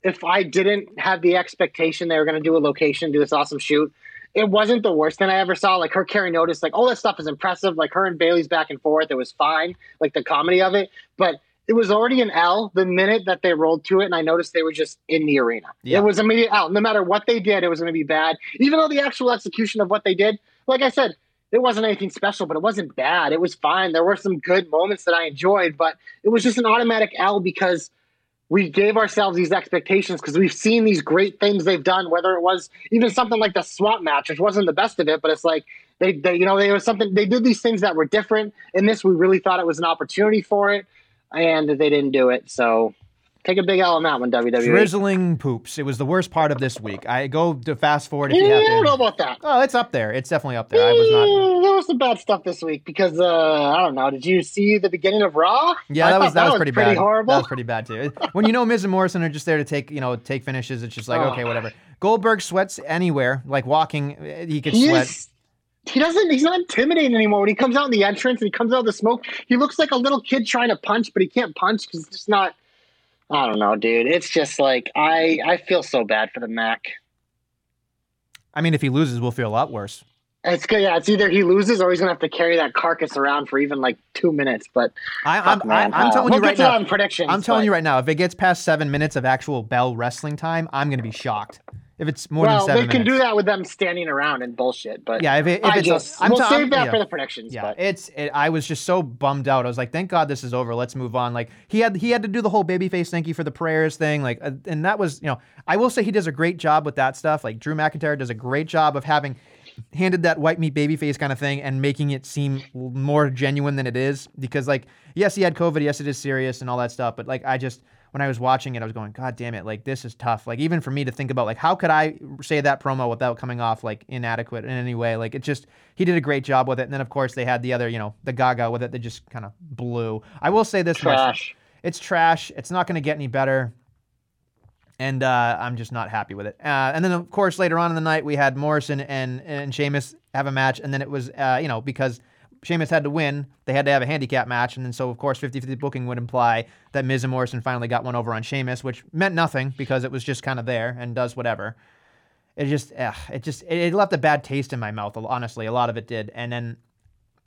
if I didn't have the expectation they were going to do a location, do this awesome shoot, it wasn't the worst thing I ever saw. Like her carrying notice, like oh, all that stuff is impressive. Like her and Bayley's back and forth, it was fine. Like the comedy of it, but it was already an L the minute that they rolled to it, and I noticed they were just in the arena. Yeah. It was immediate L. No matter what they did, it was going to be bad. Even though the actual execution of what they did, like I said, it wasn't anything special, but it wasn't bad. It was fine. There were some good moments that I enjoyed, but it was just an automatic L because we gave ourselves these expectations because we've seen these great things they've done, whether it was even something like the swap match, which wasn't the best of it, but it's like they, they you know, they was something they did these things that were different. In this, we really thought it was an opportunity for it, and they didn't do it. So take a big L on that one, WWE. Drizzling poops. It was the worst part of this week. I go to fast forward if Yeah, you have I don't know about that. Oh, it's up there. It's definitely up there. I was not. There was some bad stuff this week because uh, I don't know. Did you see the beginning of Raw? Yeah, I that was thought that, was pretty, bad. horrible. That was pretty bad too. When you know Miz and Morrison are just there to take you know take finishes, it's just like Oh. okay, whatever. Goldberg sweats anywhere, like walking, eh, he could he sweat. is. He doesn't. He's not intimidating anymore. When he comes out in the entrance and he comes out of the smoke, he looks like a little kid trying to punch, but he can't punch because it's just not. I don't know, dude. It's just like I. I feel so bad for the Mac. I mean, if he loses, we'll feel a lot worse. It's good. Yeah, it's either he loses or he's gonna have to carry that carcass around for even like two minutes. But I, I'm. I, I'm Uh, telling you right now. predictions. I'm telling but- you right now. If it gets past seven minutes of actual bell wrestling time, I'm gonna be shocked. If it's more Well, than seven they can minutes. do that with them standing around and bullshit. But Yeah, if, it, if it's just I'm we'll ta- save that yeah. for the predictions. Yeah, but it's. It, I was just so bummed out. I was like, "Thank God this is over. Let's move on." Like he had he had to do the whole babyface thank you for the prayers thing. Like, uh, and that was you know I will say he does a great job with that stuff. Like Drew McIntyre does a great job of having handed that white meat babyface kind of thing and making it seem more genuine than it is. Because like yes, he had COVID. Yes, it is serious and all that stuff. But like I just when I was watching it, I was going, God damn it! Like this is tough. Like even for me to think about, like how could I say that promo without coming off like inadequate in any way? Like it just he did a great job with it. And then of course they had the other, you know, the Gaga with it that just kind of blew. I will say this much: trash. it's trash. It's not going to get any better. And uh, I'm just not happy with it. Uh, and then, of course, later on in the night, we had Morrison and and Sheamus have a match. And then it was, uh, you know, because Sheamus had to win, they had to have a handicap match. And then, so of course, 50 50 booking would imply that Miz and Morrison finally got one over on Sheamus, which meant nothing because it was just kind of there and does whatever. It just, ugh, it just, it, left a bad taste in my mouth. Honestly, a lot of it did. And then,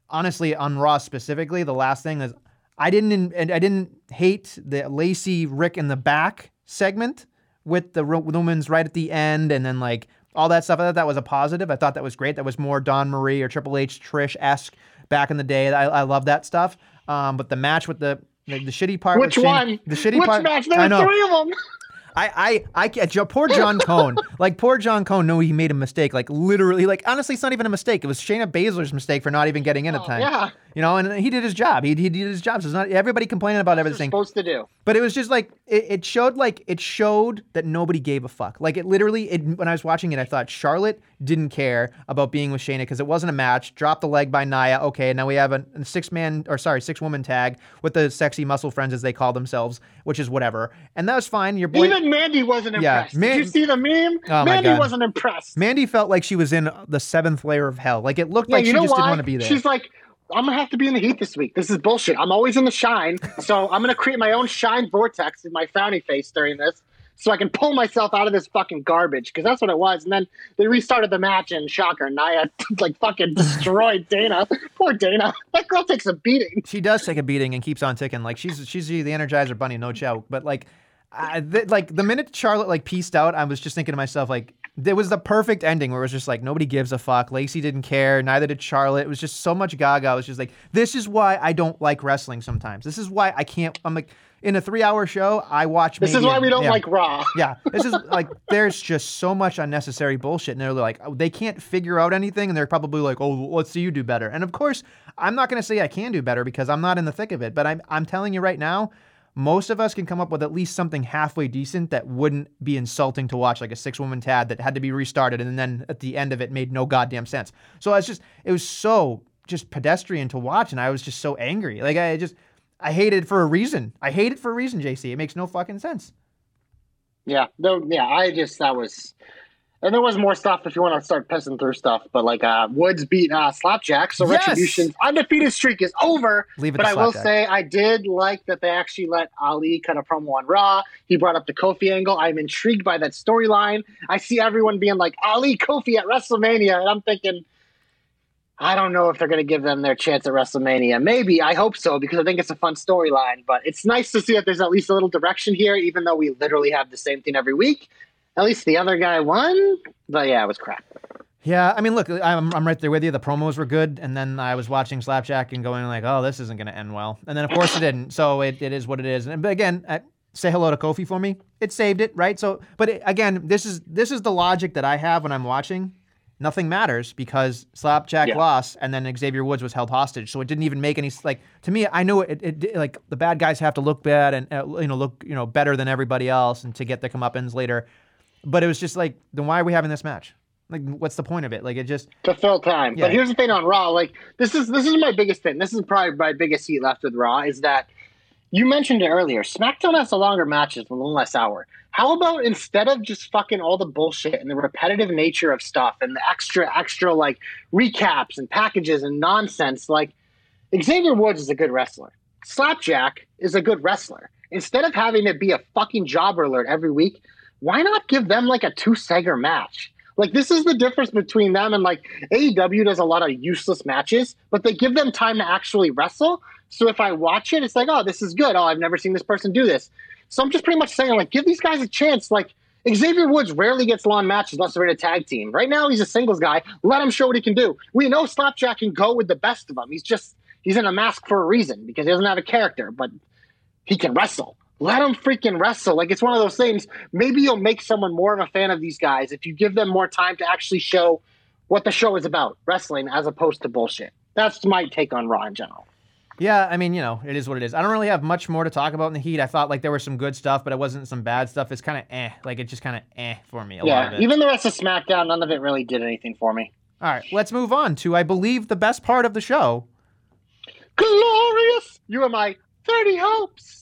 honestly, on Raw specifically, the last thing is, I didn't, and I didn't hate the Lacey Rick in the back segment with the women's right at the end, and then like all that stuff. I thought that was a positive. I thought that was great. That was more Dawn Marie or Triple H Trish esque back in the day. I, I love that stuff. Um, but the match with the the, the shitty part. Which Shane- one? The shitty Which part. match? There I were know. three of them. I, I, I. Poor John Cone. like poor John Cone No, he made a mistake. Like literally, like honestly, it's not even a mistake. It was Shayna Baszler's mistake for not even getting in at Oh, time. yeah. You know, and he did his job. He, he did his job. So it's not everybody complaining about everything. supposed to do. But it was just like it, it showed like it showed that nobody gave a fuck. Like it literally it, when I was watching it, I thought Charlotte didn't care about being with Shayna because it wasn't a match. Dropped the leg by Nia. Okay, now we have a, a six man or sorry six woman tag with the sexy muscle friends as they call themselves, which is whatever. And that was fine. Your boy Even Mandy wasn't Yeah, impressed. Man- Did you see the meme? Oh, Mandy wasn't impressed. Mandy felt like she was in the seventh layer of hell. Like it looked yeah, like she just why? didn't want to be there. She's like, I'm gonna have to be in the heat this week. This is bullshit. I'm always in the shine, so I'm gonna create my own shine vortex in my frowny face during this, so I can pull myself out of this fucking garbage. Because that's what it was. And then they restarted the match, and shocker, Nia like fucking destroyed Dana. Poor Dana. That girl takes a beating. she does take a beating and keeps on ticking. Like she's she's the Energizer Bunny, no joke. But like, I, th- like the minute Charlotte like pieced out, I was just thinking to myself like. It was the perfect ending where it was just like nobody gives a fuck. Lacey didn't care, neither did Charlotte. It was just so much gaga. I was just like, this is why I don't like wrestling sometimes. This is why I can't. I'm like, in a three hour show, I watch. This is why we don't yeah. like Raw. Yeah, this is like there's just so much unnecessary bullshit, and they're like oh, they can't figure out anything, and they're probably like, oh, let's see you do better. And of course, I'm not going to say I can do better because I'm not in the thick of it, but I'm I'm telling you right now. Most of us can come up with at least something halfway decent that wouldn't be insulting to watch, like a six woman tad that had to be restarted and then at the end of it made no goddamn sense. So it's just, it was so just pedestrian to watch, and I was just so angry. Like, I just, I hate it for a reason. I hate it for a reason, JC. It makes no fucking sense. Yeah, no, yeah. I just that was, and there was more stuff if you want to start pissing through stuff. But like, uh, Woods beat uh, Slapjack, so Yes! Retribution's undefeated streak is over. Leave it But I will say, I did like that they actually let Ali cut a promo on Raw. He brought up the Kofi angle. I'm intrigued by that storyline. I see everyone being like Ali Kofi at WrestleMania, and I'm thinking. I don't know if they're going to give them their chance at WrestleMania. Maybe. I hope so because I think it's a fun storyline. But it's nice to see that there's at least a little direction here, even though we literally have the same thing every week. At least the other guy won. But yeah, it was crap. Yeah, I mean, look, I'm, I'm right there with you. The promos were good, and then I was watching Slapjack and going like, "Oh, this isn't going to end well." And then, of course, it didn't. So it, it is what it is. And but again, uh, say hello to Kofi for me. It saved it, right? So, but it, again, this is this is the logic that I have when I'm watching. Nothing matters because Slapjack Yeah. lost, and then Xavier Woods was held hostage. So it didn't even make any like to me. I know it, it, it like the bad guys have to look bad and uh, you know look you know better than everybody else, and to get their comeuppance later. But it was just like, then why are we having this match? Like, what's the point of it? Like, it just to fill time. Yeah. But here's the thing on Raw, like this is this is my biggest thing. This is probably my biggest heat left with Raw is that you mentioned it earlier. SmackDown has the longer matches with one less hour. How about instead of just fucking all the bullshit and the repetitive nature of stuff and the extra extra like recaps and packages and nonsense, like Xavier Woods is a good wrestler. Slapjack is a good wrestler. Instead of having it be a fucking jobber alert every week, why not give them like a two segger match? Like this is the difference between them and like AEW does a lot of useless matches, but they give them time to actually wrestle. So if I watch it, it's like, oh, this is good. Oh, I've never seen this person do this. So I'm just pretty much saying, like, give these guys a chance. Like Xavier Woods rarely gets long matches unless they're in a tag team. Right now, he's a singles guy. Let him show what he can do. We know Slapjack can go with the best of them. He's just he's in a mask for a reason because he doesn't have a character, but he can wrestle. Let them freaking wrestle. Like it's one of those things. Maybe you'll make someone more of a fan of these guys if you give them more time to actually show what the show is about, wrestling, as opposed to bullshit. That's my take on Raw in general. Yeah, I mean, you know, it is what it is. I don't really have much more to talk about in the Heat. I thought like there was some good stuff, but it wasn't some bad stuff. It's kind of eh, like it just kind of eh for me. A lot of Yeah, even the rest of SmackDown, none of it really did anything for me. All right, let's move on to I believe the best part of the show. Glorious! You are my 30 hopes.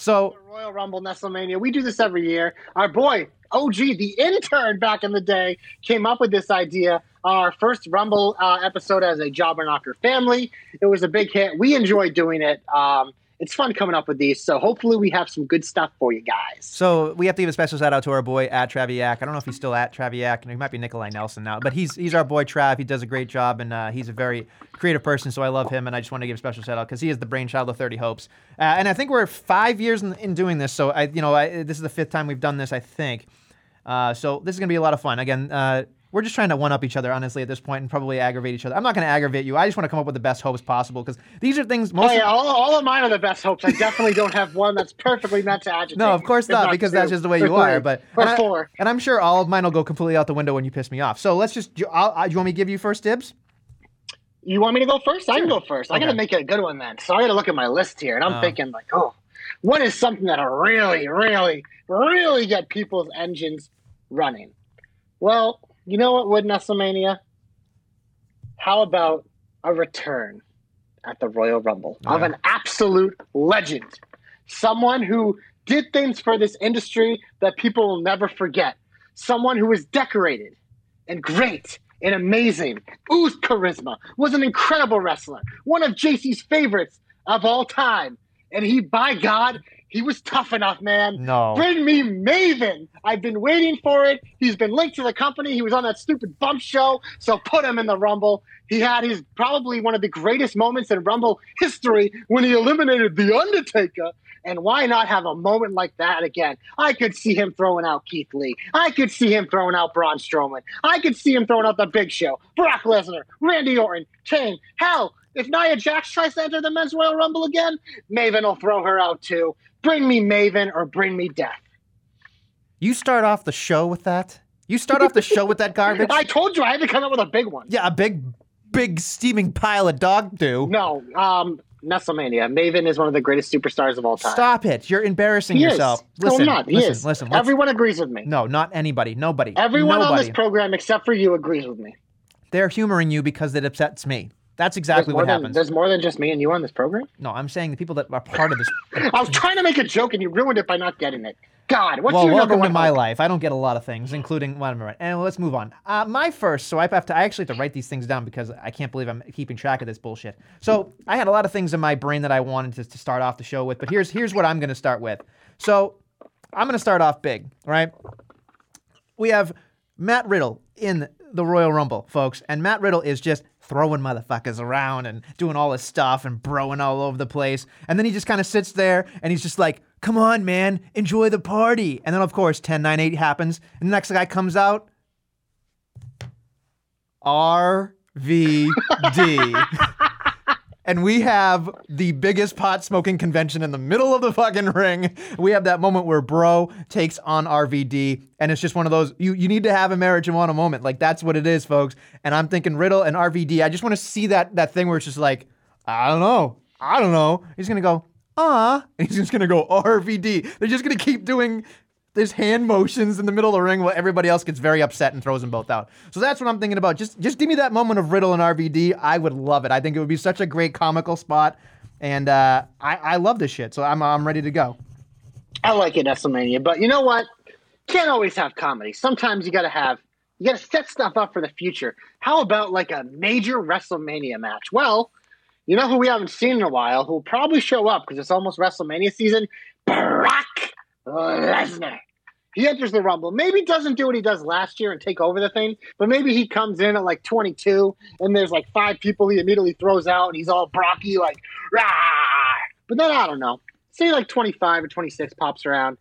So Royal Rumble WrestleMania, We do this every year. Our boy, OG, the intern back in the day, came up with this idea. Our first Rumble uh, episode as a Jobber Knocker family. It was a big hit. We enjoy doing it. Um, it's fun coming up with these. So hopefully we have some good stuff for you guys. So we have to give a special shout out to our boy at Traviak. I don't know if he's still at Traviak, he might be Nikolai Nelson now, but he's he's our boy Trav. He does a great job, and uh, he's a very creative person. So I love him, and I just want to give a special shout out because he is the brainchild of Thirty Hopes. Uh, and I think we're five years in, in doing this. So I, you know, I, this is the fifth time we've done this. I think. Uh, so this is gonna be a lot of fun. Again. We're just trying to one up each other, honestly, at this point, and probably aggravate each other. I'm not going to aggravate you. I just want to come up with the best hopes possible because these are things most. Oh, yeah, all, all of mine are the best hopes. I definitely don't have one that's perfectly meant to agitate. No, of course. Not, because that's just the way you are. But and I- four. and I'm sure all of mine will go completely out the window when you piss me off. So let's just. Do, I, do you want me to give you first dibs? You want me to go first? I can Sure. go first. I gotta make it a good one then. So I gotta look at my list here, and I'm Oh. thinking like, oh, what is something that'll really, really, really get people's engines running? Well, you know what would WrestleMania? How about a return at the Royal Rumble of an absolute legend, someone who did things for this industry that people will never forget, someone who was decorated and great and amazing, oozed charisma, was an incredible wrestler, one of JC's favorites of all time. And he, by God, he was tough enough, man. No. Bring me Maven. I've been waiting for it. He's been linked to the company. He was on that stupid bump show, so put him in the Rumble. He had his probably one of the greatest moments in Rumble history when he eliminated The Undertaker And why not have a moment like that again? I could see him throwing out Keith Lee. I could see him throwing out Braun Strowman. I could see him throwing out the Big Show, Brock Lesnar, Randy Orton, Kane. Hell, if Nia Jax tries to enter the Men's Royal Rumble again, Maven will throw her out too. Bring me Maven or bring me death. You start off the show with that? You start off the show with that garbage? I told you I had to come up with a big one. Yeah, a big, big steaming pile of dog do. No, um, WrestleMania. Maven is one of the greatest superstars of all time. Stop it. You're embarrassing He yourself. is. No, Listen, I'm not. He listen, is. listen. Everyone agrees with me. no, not anybody. Nobody. Everyone on this program except for you agrees with me. They're humoring you because it upsets me. That's exactly what than, happens. there's more than just me and you on this program. No, I'm saying the people that are part of this. I was trying to make a joke and you ruined it by not getting it. God, what's well, your welcome to my hope? life. I don't get a lot of things, including one of And let's move on. Uh, my first, so I have to. I actually have to write these things down because I can't believe I'm keeping track of this bullshit. So I had a lot of things in my brain that I wanted to, to start off the show with, but here's here's what I'm going to start with. So I'm going to start off big, right? We have Matt Riddle in the Royal Rumble, folks, and Matt Riddle is just throwing motherfuckers around and doing all this stuff and broing all over the place. And then he just kind of sits there and he's just like, come on, man, enjoy the party. And then, of course, 10 9 8 happens. And the next guy comes out RVD. and we have the biggest pot smoking convention in the middle of the fucking ring. We have that moment where Bro takes on RVD, and it's just one of those you you need to have a marijuana moment. Like that's what it is, folks. And I'm thinking Riddle and RVD. I just want to see that that thing where it's just like, I don't know, I don't know. He's gonna go, ah, and he's just gonna go RVD. They're just gonna keep doing. There's hand motions in the middle of the ring while everybody else gets very upset and throws them both out. So that's what I'm thinking about. Just just give me that moment of Riddle and RVD. I would love it. I think it would be such a great comical spot. And uh, I, I love this shit. So I'm, I'm ready to go. I like it, WrestleMania, but you know what? Can't always have comedy. Sometimes you got to have, you got to set stuff up for the future. How about like a major WrestleMania match? Well, you know who we haven't seen in a while, who will probably show up because it's almost WrestleMania season? Brock Lesnar. He enters the Rumble. Maybe doesn't do what he does last year and take over the thing, but maybe he comes in at like 22 and there's like five people he immediately throws out and he's all Brocky, like, rah. But then I don't know. Say like 25 or 26 pops around.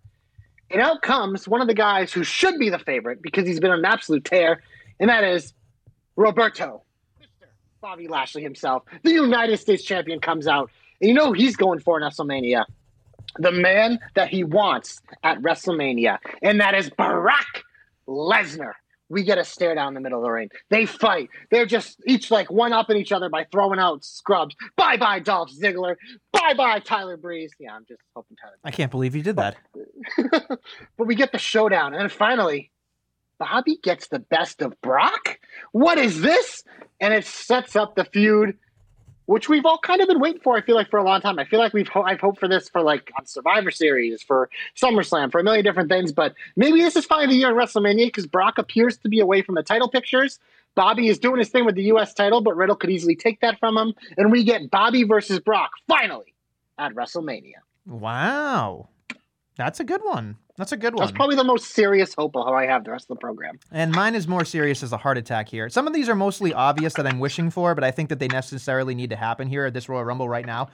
And out comes one of the guys who should be the favorite because he's been on an absolute tear, and that is Roberto. Bobby Lashley himself, the United States champion, comes out. And you know he's going for in WrestleMania? The man that he wants at WrestleMania, and that is Brock Lesnar. We get a stare down the middle of the ring. They fight. They're just each like one up in each other by throwing out scrubs. Bye bye, Dolph Ziggler. Bye bye, Tyler Breeze. Yeah, I'm just hoping Tyler I can't believe you did that. but we get the showdown, and then finally, Bobby gets the best of Brock. What is this? And it sets up the feud, which we've all kind of been waiting for. I feel like for a long time. I feel like we've ho- I've hoped for this for like on Survivor Series, for SummerSlam, for a million different things. But maybe this is finally the year in WrestleMania because Brock appears to be away from the title pictures. Bobby is doing his thing with the U.S. title, but Riddle could easily take that from him, and we get Bobby versus Brock finally at WrestleMania. Wow. That's a good one. That's a good one. That's probably the most serious hope of how I have the rest of the program. And mine is more serious as a heart attack here. Some of these are mostly obvious that I'm wishing for, but I think that they necessarily need to happen here at this Royal Rumble right now.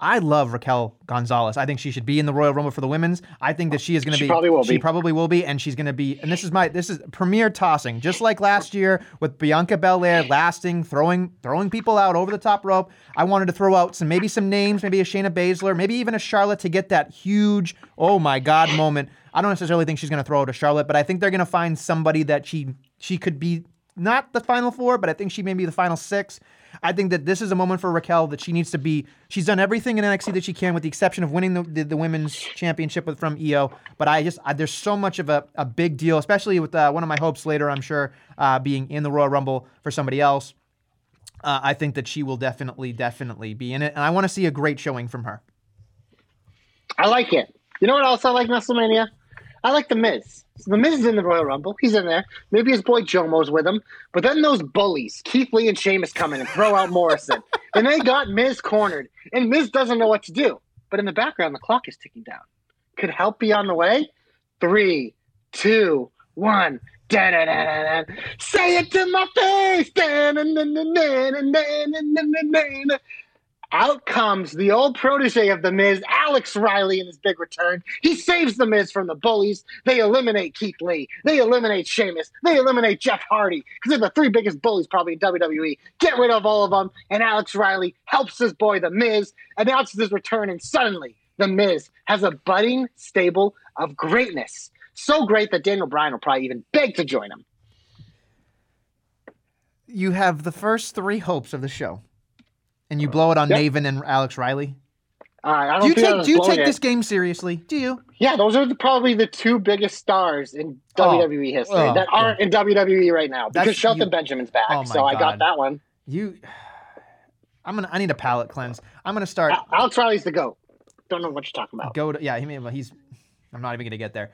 I love Raquel Gonzalez. I think she should be in the Royal Rumble for the women's. I think that she is going to be. probably will She be. probably will be, and she's going to be. And this is my. This is premier tossing, just like last year with Bianca Belair lasting, throwing, throwing people out over the top rope. I wanted to throw out some, maybe some names, maybe a Shayna Baszler, maybe even a Charlotte to get that huge, oh my god moment. I don't necessarily think she's going to throw out a Charlotte, but I think they're going to find somebody that she she could be not the final four, but I think she may be the final six. I think that this is a moment for Raquel that she needs to be. She's done everything in NXT that she can, with the exception of winning the, the, the women's championship with, from Io. But I just I, there's so much of a, a big deal, especially with uh, one of my hopes later. I'm sure uh, being in the Royal Rumble for somebody else. Uh, I think that she will definitely, definitely be in it, and I want to see a great showing from her. I like it. You know what else I like WrestleMania? I like the Miz. The Miz is in the Royal Rumble. He's in there. Maybe his boy Jomo's with him. But then those bullies, Keith Lee and Sheamus, come in and throw out Morrison. and they got Miz cornered. And Miz doesn't know what to do. But in the background, the clock is ticking down. Could help be on the way? Three, two, one. Da-da-da-da-da. Say it to my face. Out comes the old protege of The Miz, Alex Riley, in his big return. He saves The Miz from the bullies. They eliminate Keith Lee. They eliminate Sheamus. They eliminate Jeff Hardy because they're the three biggest bullies probably in WWE. Get rid of all of them. And Alex Riley helps his boy, The Miz, announces his return. And suddenly, The Miz has a budding stable of greatness. So great that Daniel Bryan will probably even beg to join him. You have the first three hopes of the show, and you blow it on Yep. Maven and Alex Riley. Uh, I don't Do you take do you take this game seriously? Do you? Yeah, those are the, probably the two biggest stars in Oh. WWE history Oh, that aren't in WWE right now because That's- Shelton you- Benjamin's back. Oh so I got that one. You. I'm gonna. I need a palate cleanse. I'm gonna start. Al- Alex Riley's the goat. Don't know what you're talking about. go to yeah he he's i'm not even gonna get there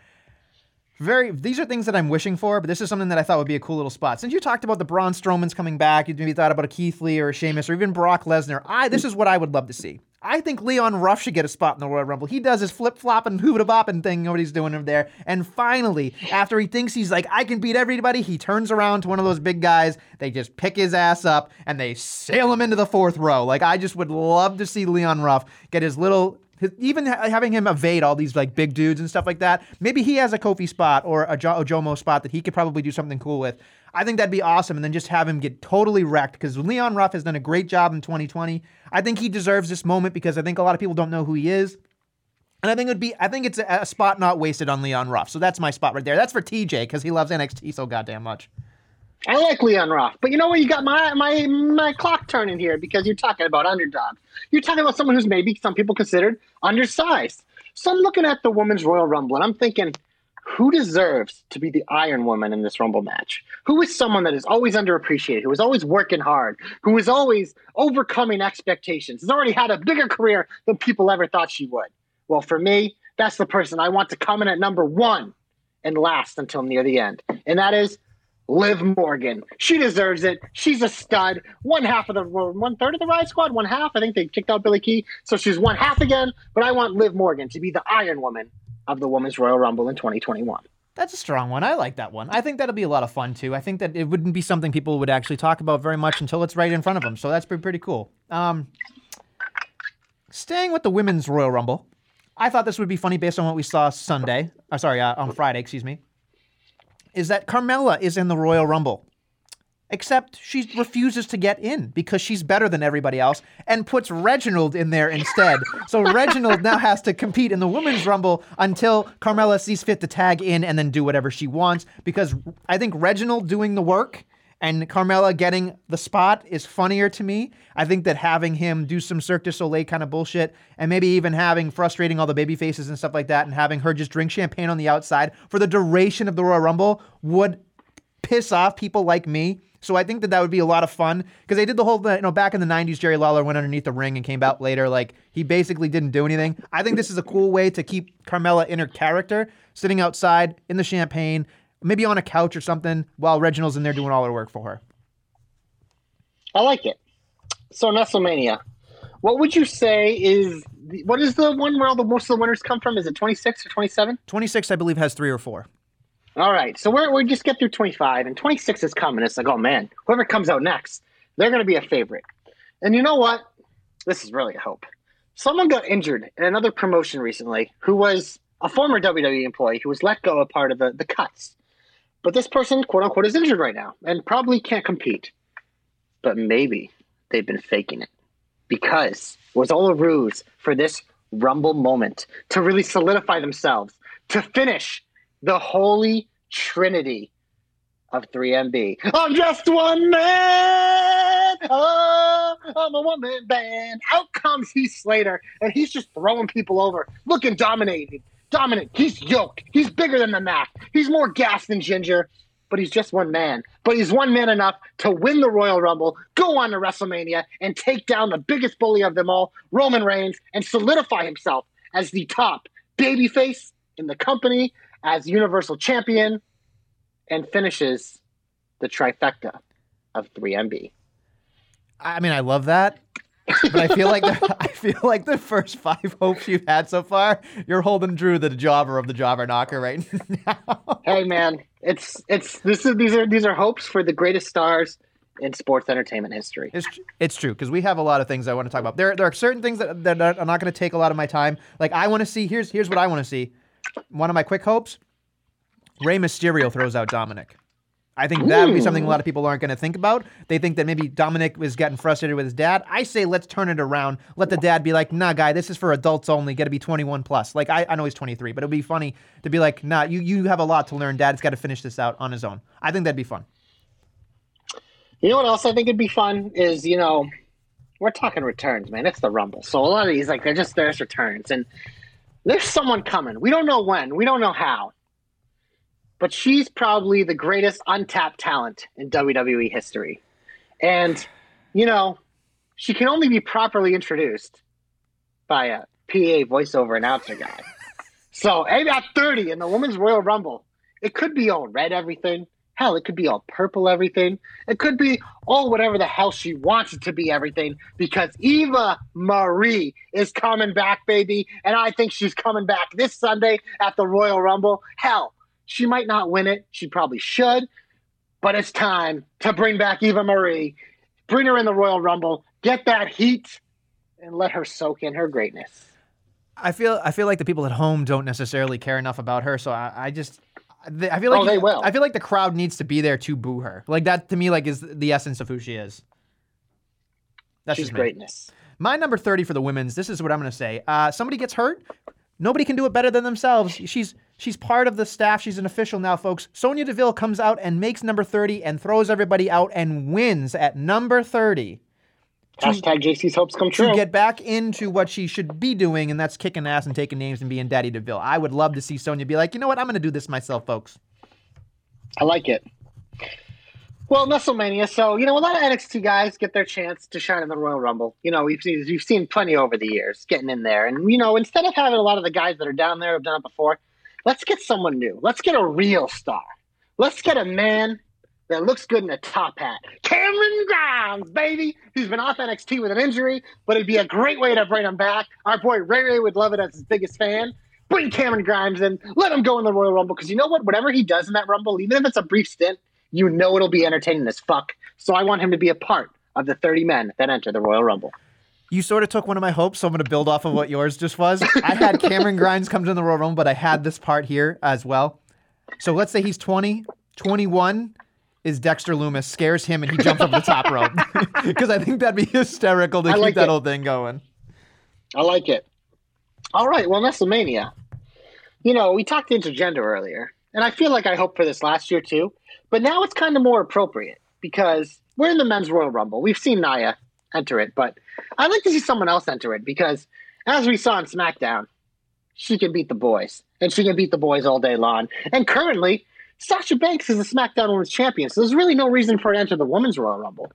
very these are things that i'm wishing for but this is something that i thought would be a cool little spot since you talked about the braun strowman's coming back you maybe thought about a keith lee or a Sheamus or even brock lesnar i this is what i would love to see I think Leon Ruff should get a spot in the Royal Rumble. He does his flip flop and flopping, hoobah bopping thing, what he's doing over there. And finally, after he thinks he's like, I can beat everybody, he turns around to one of those big guys. They just pick his ass up and they sail him into the fourth row. Like, I just would love to see Leon Ruff get his little his- even ha- having him evade all these like big dudes and stuff like that. Maybe he has a Kofi spot or a, jo- spot that he could probably do something cool with. I think that'd be awesome. And then just have him get totally wrecked because Leon Ruff has done a great job in 2020. I think he deserves this moment because I think a lot of people don't know who he is. And I think it would be, I think it's a, a spot not wasted on Leon Ruff. So that's my spot right there. That's for TJ because he loves NXT so goddamn much. I like Leon Ruff, but you know what? You got my my my clock turning here because you're talking about underdogs. You're talking about someone who's maybe some people considered undersized. So I'm looking at the Women's Royal Rumble and I'm thinking, who deserves to be the Iron Woman in this Rumble match? Who is someone that is always underappreciated, who is always working hard, who is always overcoming expectations, has already had a bigger career than people ever thought she would? Well, for me, that's the person I want to come in at number one and last until near the end, and that is Liv Morgan. She deserves it. She's a stud. One half of the one third of the Riot Squad, one half. I think they kicked out Billie Kay, so she's one half again. But I want Liv Morgan to be the Iron Woman of the Women's Royal Rumble in 2021. That's a strong one. I like that one. I think that'll be a lot of fun too. I think that it wouldn't be something people would actually talk about very much until it's right in front of them. So that's pretty, pretty cool. Um, staying with the women's Royal Rumble, I thought this would be funny based on what we saw Sunday. Uh, sorry, uh, on Friday, excuse me. Is that Carmella is in the Royal Rumble. Except she refuses to get in because she's better than everybody else and puts Reginald in there instead. So Reginald now has to compete in the Women's Rumble until Carmella sees fit to tag in and then do whatever she wants. Because I think Reginald doing the work and Carmella getting the spot is funnier to me. I think that having him do some Cirque du Soleil kind of bullshit and maybe even having frustrating all the baby faces and stuff like that and having her just drink champagne on the outside for the duration of the Royal Rumble would piss off people like me. So I think that that would be a lot of fun because they did the whole, you know, back in the 90s, Jerry Lawler went underneath the ring and came out later. Like he basically didn't do anything. I think this is a cool way to keep Carmella in her character, sitting outside in the champagne, maybe on a couch or something while Reginald's in there doing all her work for her. I like it. So WrestleMania, what would you say is the, what is the one where all the most of the winners come from? Is it 26 or 27? 26, I believe, has three or four. All right, so we're we just get through 25, and 26 is coming. It's like, oh man, whoever comes out next, they're going to be a favorite. And you know what? This is really a hope. Someone got injured in another promotion recently who was a former WWE employee who was let go a part of the, the cuts. But this person, quote unquote, is injured right now and probably can't compete. But maybe they've been faking it because it was all a ruse for this Rumble moment to really solidify themselves, to finish the holy trinity of 3MB. I'm just one man. Oh, I'm a one man band. Out comes Heath Slater, and he's just throwing people over, looking dominated. Dominant. He's yoked. He's bigger than the Mac. He's more gas than Ginger, but he's just one man. But he's one man enough to win the Royal Rumble, go on to WrestleMania, and take down the biggest bully of them all, Roman Reigns, and solidify himself as the top babyface in the company, as Universal Champion, and finishes the trifecta of 3MB. I mean, I love that. But I feel like the, I feel like the first five hopes you've had so far, you're holding Drew the jobber of the jobber knocker right now. hey man, it's it's this is these are these are hopes for the greatest stars in sports entertainment history. It's it's true because we have a lot of things I want to talk about. There there are certain things that that are not going to take a lot of my time. Like I want to see here's here's what I want to see. One of my quick hopes: Rey Mysterio throws out Dominik. I think that would be something a lot of people aren't going to think about. They think that maybe Dominik was getting frustrated with his dad. I say let's turn it around. Let the dad be like, "Nah, guy, this is for adults only. Got to be 21 plus." Like I, I know he's 23, but it'd be funny to be like, "Nah, you you have a lot to learn. Dad's got to finish this out on his own." I think that'd be fun. You know what else I think it'd be fun is you know we're talking returns, man. It's the Rumble, so a lot of these like they're just there's returns, and there's someone coming. We don't know when, we don't know how, but she's probably the greatest untapped talent in WWE history, and you know she can only be properly introduced by a PA voiceover announcer guy. So maybe at 30 in the Women's Royal Rumble, it could be all red everything. Hell, it could be all purple everything. It could be all whatever the hell she wants it to be everything because Eva Marie is coming back, baby. And I think she's coming back this Sunday at the Royal Rumble. Hell, she might not win it. She probably should. But it's time to bring back Eva Marie, bring her in the Royal Rumble, get that heat, and let her soak in her greatness. I feel I feel like the people at home don't necessarily care enough about her, so I, I just I feel like Oh, they will. I feel like the crowd needs to be there to boo her. Like that to me, like is the essence of who she is. That's She's just greatness. My number thirty for the women's. This is what I'm going to say. Uh, somebody gets hurt. Nobody can do it better than themselves. She's she's part of the staff. She's an official now, folks. Sonya Deville comes out and makes number thirty and throws everybody out and wins at number thirty Hashtag JC's hopes come true. to get back into what she should be doing, and that's kicking ass and taking names and being Daddy DeVille. I would love to see Sonya be like, you know what, I'm going to do this myself, folks. I like it. Well, WrestleMania. So you know, a lot of NXT guys get their chance to shine in the Royal Rumble. You know, we've seen we've seen plenty over the years getting in there, and you know, instead of having a lot of the guys that are down there have done it before, let's get someone new. Let's get a real star. Let's get a man that looks good in a top hat. Cameron Grimes, baby. He's been off NXT with an injury, but it'd be a great way to bring him back. Our boy Ray Ray would love it as his biggest fan. Bring Cameron Grimes in. Let him go in the Royal Rumble because you know what? Whatever he does in that Rumble, even if it's a brief stint, you know it'll be entertaining as fuck. So I want him to be a part of the 30 men that enter the Royal Rumble. You sort of took one of my hopes, so I'm going to build off of what yours just was. I had Cameron Grimes come to the Royal Rumble, but I had this part here as well. So let's say he's 20, 21 is Dexter Lumis, scares him, and he jumps over the top rope. Because I think that'd be hysterical to I keep like that it. whole thing going. I like it. All right, well, WrestleMania. You know, we talked intergender earlier, and I feel like I hoped for this last year too, but now it's kind of more appropriate because we're in the men's Royal Rumble. We've seen Nia enter it, but I'd like to see someone else enter it because, as we saw in SmackDown, she can beat the boys, and she can beat the boys all day long. And currently, Sasha Banks is the SmackDown Women's Champion, so there's really no reason for her to enter the Women's Royal Rumble.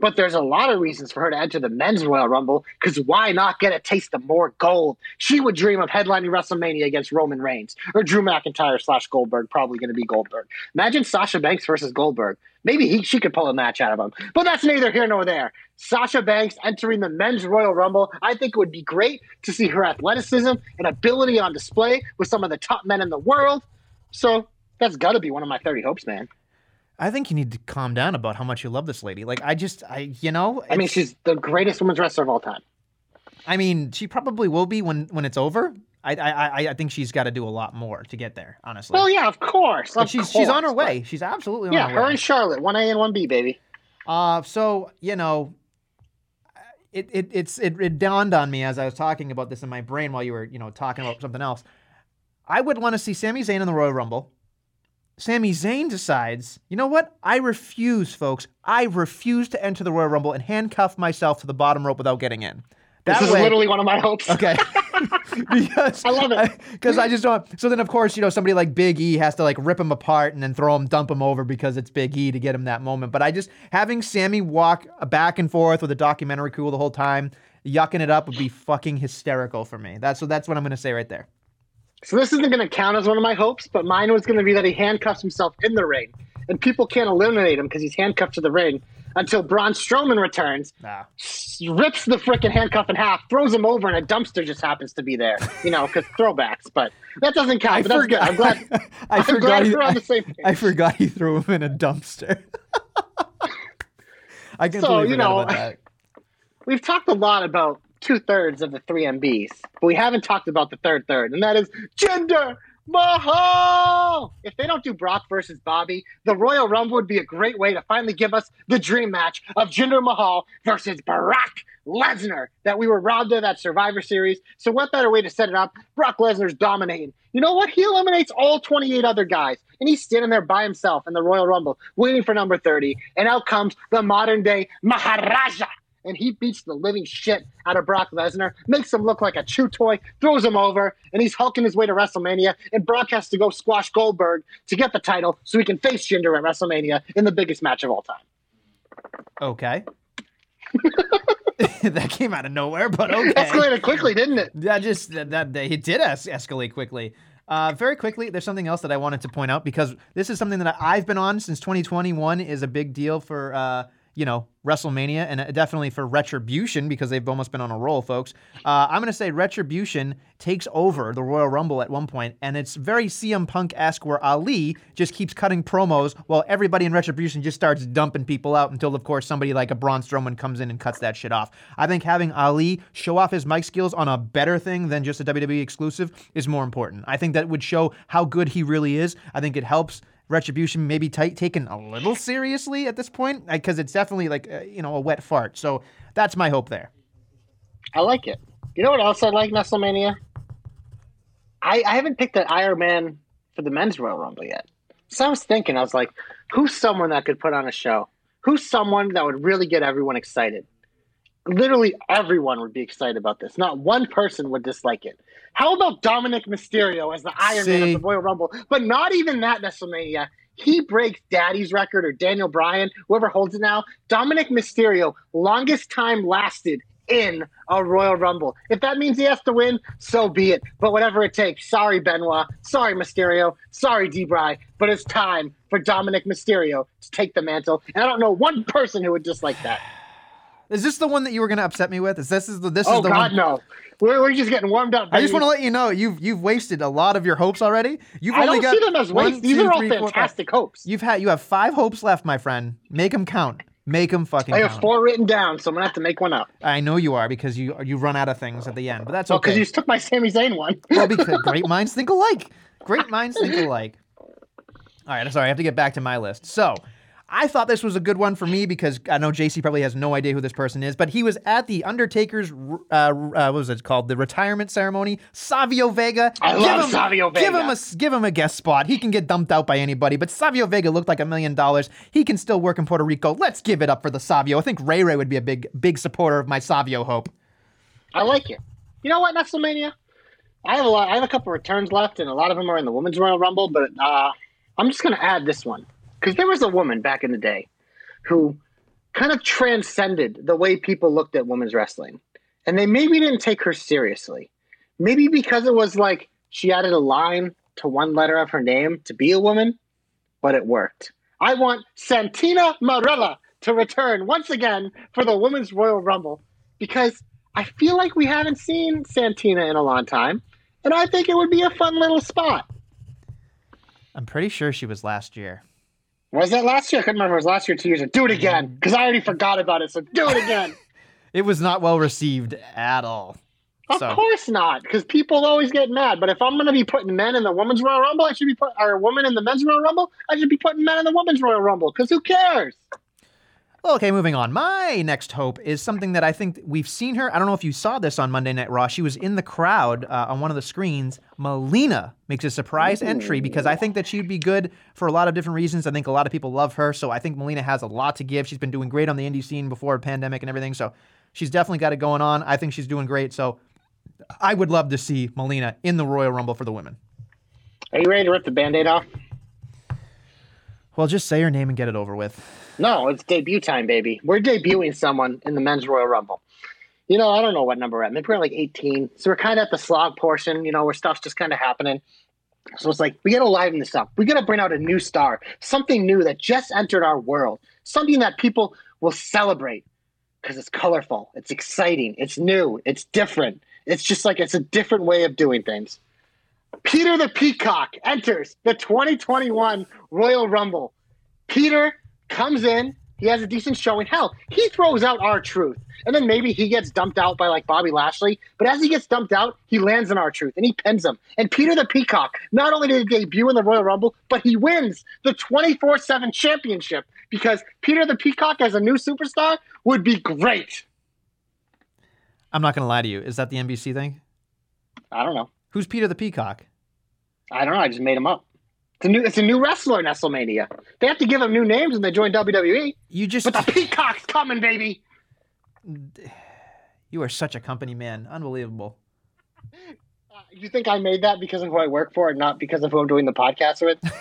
But there's a lot of reasons for her to enter the men's Royal Rumble because why not get a taste of more gold? She would dream of headlining WrestleMania against Roman Reigns or Drew McIntyre slash Goldberg, probably going to be Goldberg. Imagine Sasha Banks versus Goldberg. Maybe he, she could pull a match out of him. But that's neither here nor there. Sasha Banks entering the men's Royal Rumble. I think it would be great to see her athleticism and ability on display with some of the top men in the world. So that's got to be one of my 30 hopes, man. I think you need to calm down about how much you love this lady. Like, I just, I, you know, I mean, she's the greatest women's wrestler of all time. I mean, she probably will be when when it's over. I, I, I, I think she's got to do a lot more to get there. Honestly, Well, yeah, of course. of she's she's on her way. She's absolutely on Yeah, her her way. and Charlotte, one A and one B, baby. Uh, so you know, it, it it's it, it dawned on me as I was talking about this in my brain while you were you know talking about something else. I would want to see Sami Zayn in the Royal Rumble. Sami Zayn decides, you know what? I refuse, folks. I refuse to enter the Royal Rumble and handcuff myself to the bottom rope without getting in. That This is way, literally one of my hopes. Okay. because I love it. Because I just don't. So then, of course, you know, somebody like Big E has to like rip him apart and then throw him, dump him over because it's Big E to get him that moment. But I just having Sami walk back and forth with a documentary crew the whole time, yucking it up would be fucking hysterical for me. That's so. That's what I'm gonna say right there. So this isn't going to count as one of my hopes, but mine was going to be that he handcuffs himself in the ring, and people can't eliminate him because he's handcuffed to the ring until Braun Strowman returns, Nah. rips the freaking handcuff in half, throws him over, and a dumpster just happens to be there. You know, because throwbacks. But that doesn't count. but that's good. I'm glad. I I'm forgot. glad he, we're on the I, same page. I forgot he threw him in a dumpster. I completely So, you know, that. We've talked a lot about two thirds of the three MBs, but we haven't talked about the third third, and that is Jinder Mahal. If they don't do Brock versus Bobby, the Royal Rumble would be a great way to finally give us the dream match of Jinder Mahal versus Brock Lesnar that we were robbed of at Survivor Series. So what better way to set it up? Brock Lesnar's dominating. You know what? He eliminates all 28 other guys, and he's standing there by himself in the Royal Rumble, waiting for number 30. And out comes the modern day Maharaja and he beats the living shit out of Brock Lesnar, makes him look like a chew toy, throws him over, and he's hulking his way to WrestleMania. And Brock has to go squash Goldberg to get the title so he can face Jinder at WrestleMania in the biggest match of all time. Okay. that came out of nowhere, but okay. Escalated quickly, didn't it? That just that, that, it did es- escalate quickly. Uh, very quickly, there's something else that I wanted to point out because this is something that I've been on since 2021 is a big deal for uh, you know WrestleMania and uh, definitely for Retribution because they've almost been on a roll, folks. Uh, I'm gonna say Retribution takes over the Royal Rumble at one point, and it's very CM Punk esque where Ali just keeps cutting promos while everybody in Retribution just starts dumping people out until, of course, somebody like a Braun Strowman comes in and cuts that shit off. I think having Ali show off his mic skills on a better thing than just a WWE exclusive is more important. I think that would show how good he really is. I think it helps Retribution maybe t- taken a little seriously at this point because it's definitely like uh, you know a wet fart. So that's my hope there. I like it. You know what else I like, Nestlemania? I, I haven't picked an Iron Man for the men's Royal Rumble yet. So I was thinking, I was like, who's someone that could put on a show? Who's someone that would really get everyone excited? Literally everyone would be excited about this. Not one person would dislike it. How about Dominik Mysterio as the Iron Man See. of the Royal Rumble? But not even that Nestlemania. He breaks Daddy's record or Daniel Bryan, whoever holds it now. Dominik Mysterio, longest time lasted in a Royal Rumble. If that means he has to win, so be it. But whatever it takes. Sorry, Benoit. Sorry, Mysterio. Sorry, D-Bry. But it's time for Dominik Mysterio to take the mantle. And I don't know one person who would dislike that. Is this the one that you were going to upset me with? Is this is the this Oh is the God, one? no. We're, we're just getting warmed up. I just want to let you know you've you've wasted a lot of your hopes already. You've I only don't got see them as one, waste. These two, are all three, four, fantastic hopes. You've had you have five hopes left, my friend. Make them count. Make them fucking count. I count. have four written down, so I'm gonna have to make one up. I know you are because you you run out of things at the end, but that's Oh, because okay. you took my Sami Zayn one. well, because great minds think alike. Great minds think alike. All right, I'm sorry. I have to get back to my list. So, I thought this was a good one for me because I know JC probably has no idea who this person is, but he was at the Undertaker's, uh, uh, what was it called? The retirement ceremony. Savio Vega. I Give love him- Savio Give Vega. him a give him a guest spot. He can get dumped out by anybody, but Savio Vega looked like a million dollars. He can still work in Puerto Rico. Let's give it up for the Savio. I think Ray Ray would be a big big supporter of my Savio hope. I like it. You know what, Nestlemania? I have a lot. I have a couple returns left, and a lot of them are in the Women's Royal Rumble. But uh, I'm just gonna add this one because there was a woman back in the day who kind of transcended the way people looked at women's wrestling, and they maybe didn't take her seriously. Maybe because it was like she added a line to one letter of her name to be a woman, but it worked. I want Santina Marella to return once again for the Women's Royal Rumble because I feel like we haven't seen Santina in a long time, and I think it would be a fun little spot. I'm pretty sure she was last year. Was that last year? I couldn't remember. It was last year, or two years. ago. Do it again because I already forgot about it. So do it again. It was not well received at all. of So- course not, because people always get mad. But if I'm going to be putting men in the women's Royal Rumble, I should be putting or women in the men's Royal Rumble. I should be putting men in the women's Royal Rumble because who cares? Okay, moving on. My next hope is something that I think we've seen her. I don't know if you saw this on Monday Night Raw. She was in the crowd uh, on one of the screens. Melina makes a surprise entry because I think that she'd be good for a lot of different reasons. I think a lot of people love her, so I think Melina has a lot to give. She's been doing great on the indie scene before the pandemic and everything, so she's definitely got it going on. I think she's doing great, so I would love to see Melina in the Royal Rumble for the women. Are you ready to rip the band-aid off? Well, just say her name and get it over with. No, it's debut time, baby. We're debuting someone in the men's Royal Rumble. You know, I don't know what number we're at. Maybe we're at like 18. So we're kind of at the slog portion, you know, where stuff's just kind of happening. So it's like, we got to liven this up. We got to bring out a new star, something new that just entered our world, something that people will celebrate because it's colorful, it's exciting, it's new, it's different. It's just like it's a different way of doing things. Peter the Peacock enters the 2021 Royal Rumble. Peter comes in He has a decent showing. Hell, he throws out R Truth. And then maybe he gets dumped out by like Bobby Lashley. But as he gets dumped out, he lands in R Truth and he pins him. And Peter the Peacock, not only did he debut in the Royal Rumble, but he wins the 24 7 championship because Peter the Peacock as a new superstar would be great. I'm not going to lie to you. Is that the NBC thing? I don't know. Who's Peter the Peacock? I don't know. I just made him up. It's a new, it's a new wrestler in Nestlemania. They have to give them new names when they join WWE. You just But the Peacock's coming, baby. you are such a company man. Unbelievable. Uh, you think I made that because of who I work for and not because of who I'm doing the podcast with?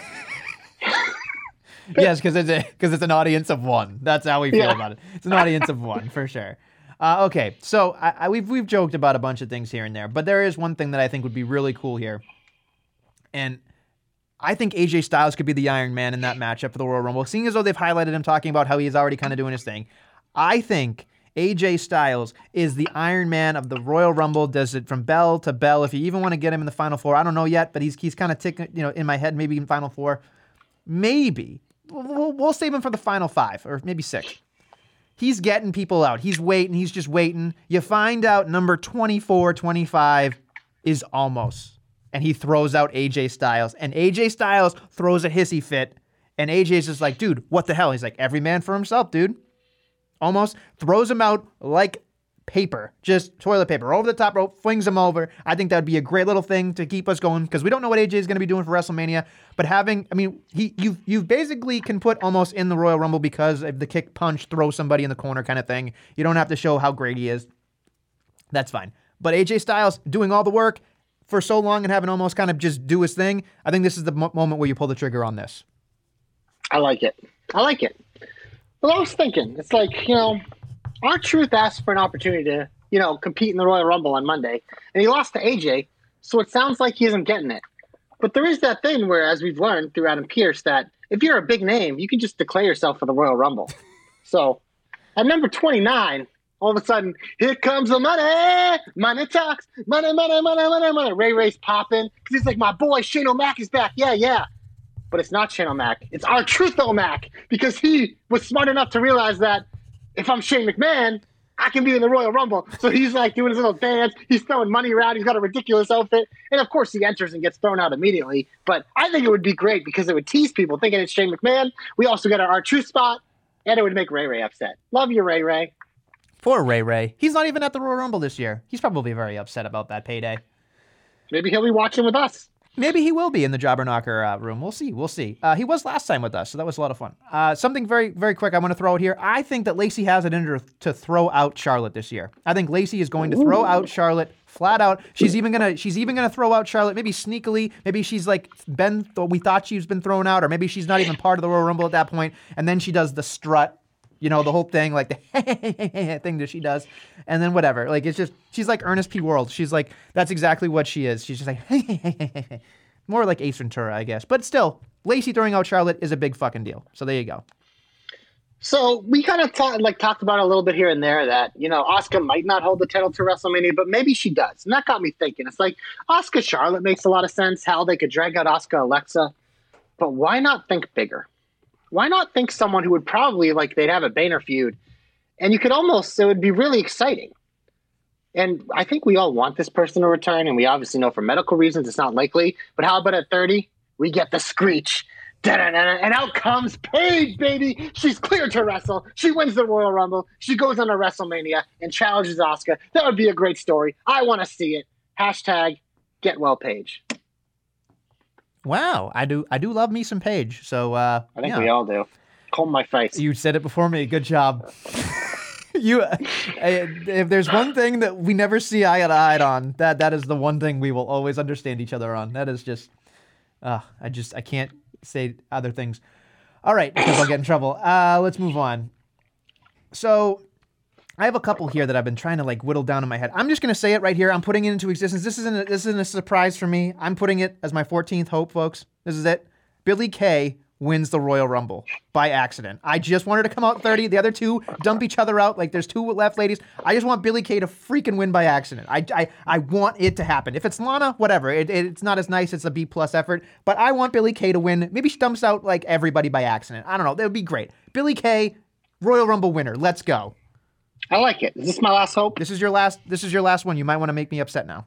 yes, because it's because it's an audience of one. That's how we feel Yeah. about it. It's an audience of one for sure. Uh, okay, so I, I, we've we've joked about a bunch of things here and there, but there is one thing that I think would be really cool here, and I think AJ Styles could be the Iron Man in that matchup for the Royal Rumble. Seeing as though they've highlighted him talking about how he's already kind of doing his thing, I think AJ Styles is the Iron Man of the Royal Rumble. Does it from bell to bell. If you even want to get him in the Final Four, I don't know yet, but he's he's kind of ticking, you know, in my head, maybe in Final Four, maybe. We'll, we'll- save him for the final five or maybe six. He's getting people out. He's waiting. He's just waiting. You find out number 24, 25 is almost. And he throws out AJ Styles. And AJ Styles throws a hissy fit. And AJ's just like, dude, what the hell? He's like, every man for himself, dude. Almost throws him out like paper, just toilet paper over the top rope, flings him over. I think that'd be a great little thing to keep us going because we don't know what AJ is going to be doing for WrestleMania. But having, I mean, he you you basically can put almost in the Royal Rumble because of the kick punch, throw somebody in the corner kind of thing. You don't have to show how great he is. That's fine. But AJ Styles doing all the work for so long and having almost kind of just do his thing. I think this is the mo- moment where you pull the trigger on this. I like it. I like it. Well, I was thinking, it's like, you know, R Truth asked for an opportunity to, you know, compete in the Royal Rumble on Monday, and he lost to AJ, so it sounds like he isn't getting it. But there is that thing where, as we've learned through Adam Pearce, that if you're a big name, you can just declare yourself for the Royal Rumble. so at number 29, all of a sudden, here comes the money. Money talks. Money, money, money, money, money. Ray Ray's popping because he's like, my boy, Shane O'Mac is back. Yeah, yeah but it's not Shane O'Mac. It's R Truth O'Mac because he was smart enough to realize that if I'm Shane McMahon, I can be in the Royal Rumble. So he's like doing his little dance. He's throwing money around. He's got a ridiculous outfit. And of course, he enters and gets thrown out immediately. But I think it would be great because it would tease people thinking it's Shane McMahon. We also got our, R Truth spot, and it would make Ray Ray upset. Love you, Ray Ray. Poor Ray Ray. He's not even at the Royal Rumble this year. He's probably very upset about that payday. Maybe he'll be watching with us. Maybe he will be in the Jobber Knocker uh, room. We'll see. We'll see. Uh, he was last time with us, so that was a lot of fun. Uh, something very, very quick I want to throw out here. I think that Lacey has it in her to throw out Charlotte this year. I think Lacey is going to throw out Charlotte flat out. She's even gonna she's even gonna throw out Charlotte maybe sneakily. Maybe she's like been we thought she's been thrown out, or maybe she's not even part of the Royal Rumble at that point. And then she does the strut you know, the whole thing, like the thing that she does, and then whatever. Like it's just she's like Ernest P. Worrell. She's like that's exactly what she is. She's just like more like Ace Ventura, I guess. But still, Lacey throwing out Charlotte is a big fucking deal. So there you go. So we kind of talked like talked about a little bit here and there that you know Asuka might not hold the title to WrestleMania, but maybe she does, and that got me thinking. It's like Asuka Charlotte makes a lot of sense. How they could drag out Asuka Alexa, but why not think bigger? Why not think someone who would probably like they'd have a Boehner feud, and you could almost it would be really exciting. And I think we all want this person to return, and we obviously know for medical reasons it's not likely. But how about at thirty, we get the screech. And out comes Paige, baby. She's cleared to wrestle. She wins the Royal Rumble. She goes on a WrestleMania and challenges Asuka. That would be a great story. I want to see it. Hashtag get well, Paige. Wow, I do I do love me some Paige. So uh, I think yeah. we all do. Comb my face. You said it before me. Good job. you, uh, if there's one thing that we never see eye to eye on, that that is the one thing we will always understand each other on. That is just, uh, I just I can't say other things. All right, because I'll get in trouble. Uh, let's move on. So. I have a couple here that I've been trying to like whittle down in my head. I'm just gonna say it right here. I'm putting it into existence. This isn't a, this isn't a surprise for me. I'm putting it as my 14th hope, folks. This is it. Billie Kay wins the Royal Rumble by accident. I just wanted to come out 30. The other two dump each other out. Like there's two left ladies. I just want Billie Kay to freaking win by accident. I, I, I want it to happen. If it's Lana, whatever. It, it- it's not as nice. It's a B plus effort. But I want Billie Kay to win. Maybe she dumps out like everybody by accident. I don't know. That would be great. Billie Kay Royal Rumble winner. Let's go. I like it. Is this my last hope? This is your last. This is your last one. You might want to make me upset now.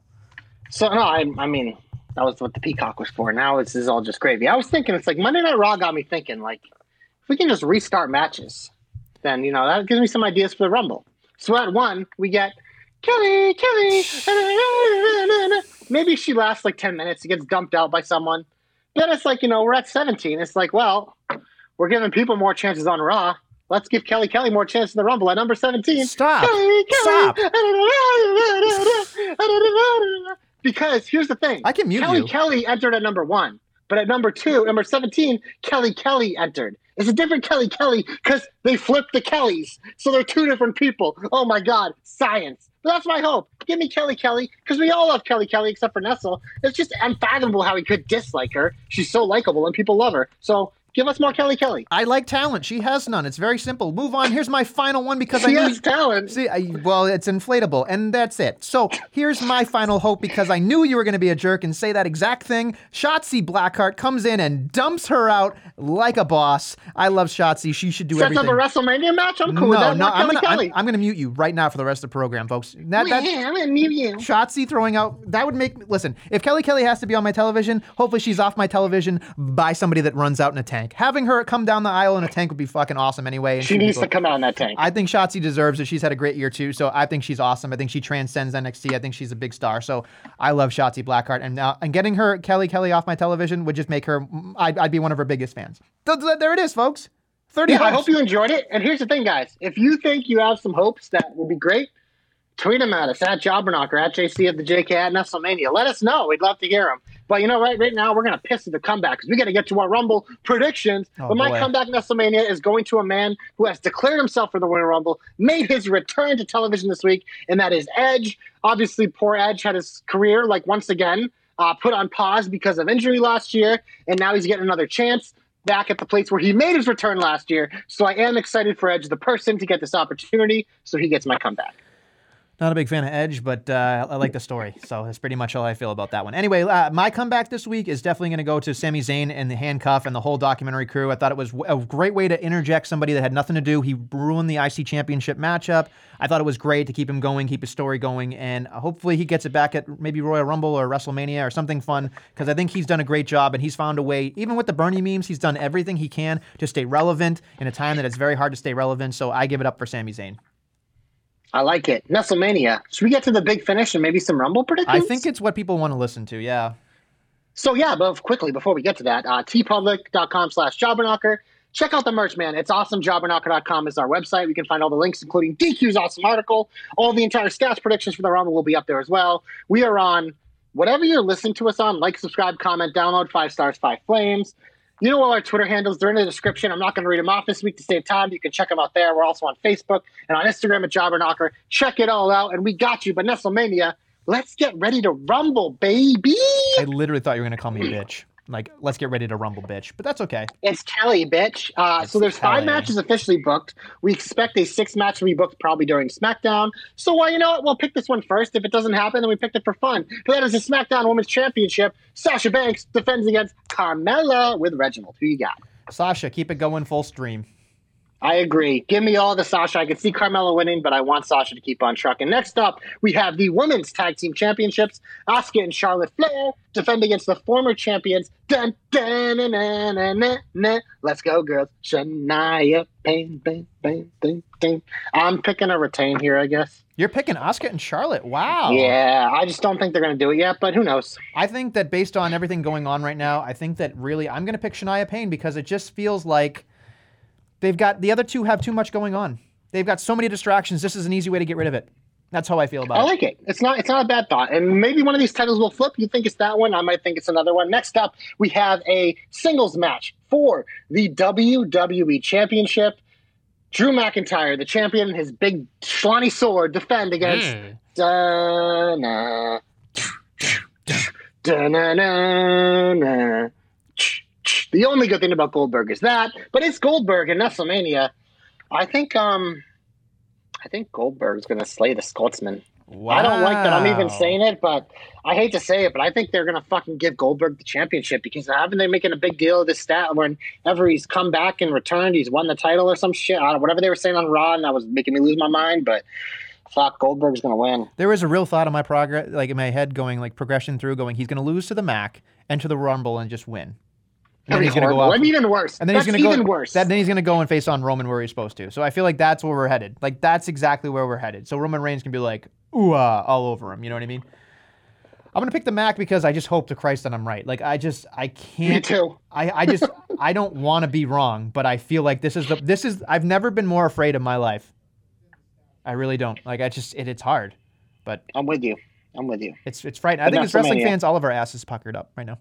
So no, I, I mean that was what the Peacock was for. Now this is all just gravy. I was thinking it's like Monday Night Raw got me thinking like if we can just restart matches, then you know that gives me some ideas for the Rumble. So at one we get Kelly, Kelly. Maybe she lasts like ten minutes. She gets dumped out by someone. Then it's like you know we're at seventeen. It's like well we're giving people more chances on Raw. Let's give Kelly Kelly more chance in the Rumble at number 17. Stop. Kelly, Kelly. Stop. Because here's the thing. I can mute Kelly you. Kelly entered at number one, but at number two, number 17, Kelly Kelly entered. It's a different Kelly Kelly because they flipped the Kellys. So they're two different people. Oh my God, science. But that's my hope. Give me Kelly Kelly because we all love Kelly Kelly except for Nessel. It's just unfathomable how he could dislike her. She's so likable and people love her. So give us more Kelly Kelly. I like talent. She has none. It's very simple. Move on. Here's my final one because I She knew has talent. See, I, well, it's inflatable, and that's it. So here's my final hope because I knew you were going to be a jerk and say that exact thing. Shotzi Blackheart comes in and dumps her out like a boss. I love Shotzi. She should do Sets up a WrestleMania match? I'm cool no, with that. no, I'm gonna, I'm, I'm gonna mute you right now for the rest of the program, folks. That, that, yeah, I'm gonna mute you. Shotzi throwing out that would make listen. If Kelly Kelly has to be on my television, hopefully she's off my television by somebody that runs out in a tank. Having her come down the aisle in a tank would be fucking awesome anyway. and She needs to come out in that tank. I think Shotzi deserves it. She's had a great year too, so I think she's awesome. I think she transcends NXT. I think she's a big star. So I love Shotzi Blackheart, and uh, and getting her Kelly Kelly off my television would just make her. I'd, I'd be one of her biggest fans. Th- th- There it is, folks. Thirty. Yeah, I hope you enjoyed it. And here's the thing, guys. If you think you have some hopes that would be great, tweet them at us at Jobberknocker, at JC of the JK at Nestlemania. Let us know. We'd love to hear them. But you know, right, right now we're gonna piss at the comeback because we got to get to our Rumble predictions. Oh, but my boy. comeback Nestlemania is going to a man who has declared himself for the Winter Rumble, made his return to television this week, and that is Edge. Obviously, poor Edge had his career like once again uh, put on pause because of injury last year, and now he's getting another chance back at the place where he made his return last year. So I am excited for Edge, the person, to get this opportunity. So he gets my comeback. Not a big fan of Edge, but uh, I like the story. So that's pretty much all I feel about that one. Anyway, uh, my comeback this week is definitely going to go to Sami Zayn and the handcuff and the whole documentary crew. I thought it was a great way to interject somebody that had nothing to do. He ruined the IC Championship matchup. I thought it was great to keep him going, keep his story going, and hopefully he gets it back at maybe Royal Rumble or WrestleMania or something fun because I think he's done a great job and he's found a way, even with the Bernie memes, he's done everything he can to stay relevant in a time that it's very hard to stay relevant. So I give it up for Sami Zayn. I like it. Nestlemania. Should we get to the big finish and maybe some Rumble predictions? I think it's what people want to listen to. Yeah. So yeah, but quickly before we get to that, uh, teepublic.com slash jobberknocker. Check out the merch, man. It's awesome. Jobberknocker.com is our website. We can find all the links, including DQ's awesome article. All the entire stats predictions for the Rumble will be up there as well. We are on whatever you're listening to us on. Like, subscribe, comment, download, five stars, five flames. You know all our Twitter handles. They're in the description. I'm not going to read them off this week to save time. You can check them out there. We're also on Facebook and on Instagram at Jobberknocker. Check it all out, and we got you. But Nestlemania, let's get ready to rumble, baby. I literally thought you were going to call me a bitch. Like, let's get ready to rumble, bitch. But that's okay. It's Kelly, bitch. Uh, so there's five matches officially booked. We expect a six match to be booked probably during SmackDown. So why you know what? We'll pick this one first. If it doesn't happen, then we picked it for fun. But that is the SmackDown Women's Championship. Sasha Banks defends against Carmella with Reginald. Who you got? Sasha, keep it going full stream. I agree. Give me all the Sasha. I can see Carmella winning, but I want Sasha to keep on trucking. Next up, we have the Women's Tag Team Championships. Asuka and Charlotte Flair defend against the former champions. Dun, dun, na, na, na, na, na. Let's go, girls. Shania, bang, bang, bang, bang, bang. I'm picking a retain here, I guess. You're picking Asuka and Charlotte. Wow. Yeah, I just don't think they're going to do it yet, but who knows? I think that based on everything going on right now, I think that really I'm going to pick Shania Payne because it just feels like they've got the other two have too much going on. They've got so many distractions. This is an easy way to get rid of it. That's how I feel about I it. I like it. It's not. It's not a bad thought. And maybe one of these titles will flip. You think it's that one? I might think it's another one. Next up, we have a singles match for the WWE Championship. Drew McIntyre, the champion, and his big schlonny sword defend against Mm. Dana. Dun-na-na-na. The only good thing about Goldberg is that, but it's Goldberg in Nestlemania. I think um I think Goldberg's gonna slay the Scotsman. I don't like that I'm even saying it, but I hate to say it, but I think they're gonna fucking give Goldberg the championship because haven't they making a big deal of this stat whenever he's come back and returned, he's won the title or some shit. I don't, whatever they were saying on Raw, and that was making me lose my mind. But fuck, Goldberg's gonna win. There was a real thought in my progress, like in my head, going like progression through, going he's going to lose to the Mac, enter the Rumble, and just win. And then he's going to go out. That'd even worse. And then That's he's going to go. even worse. That, then he's going to go and face on Roman where he's supposed to. So I feel like that's where we're headed. Like that's exactly where we're headed. So Roman Reigns can be like, ooh ah, all over him. You know what I mean? I'm going to pick the Mac because I just hope to Christ that I'm right. Like I just I can't. Me too. I, I just I don't want to be wrong, but I feel like this is the this is I've never been more afraid in my life. I really don't. Like I just it, it's hard, but I'm with you. I'm with you. it's it's frightening. I think as wrestling fans, all of our asses puckered up right now.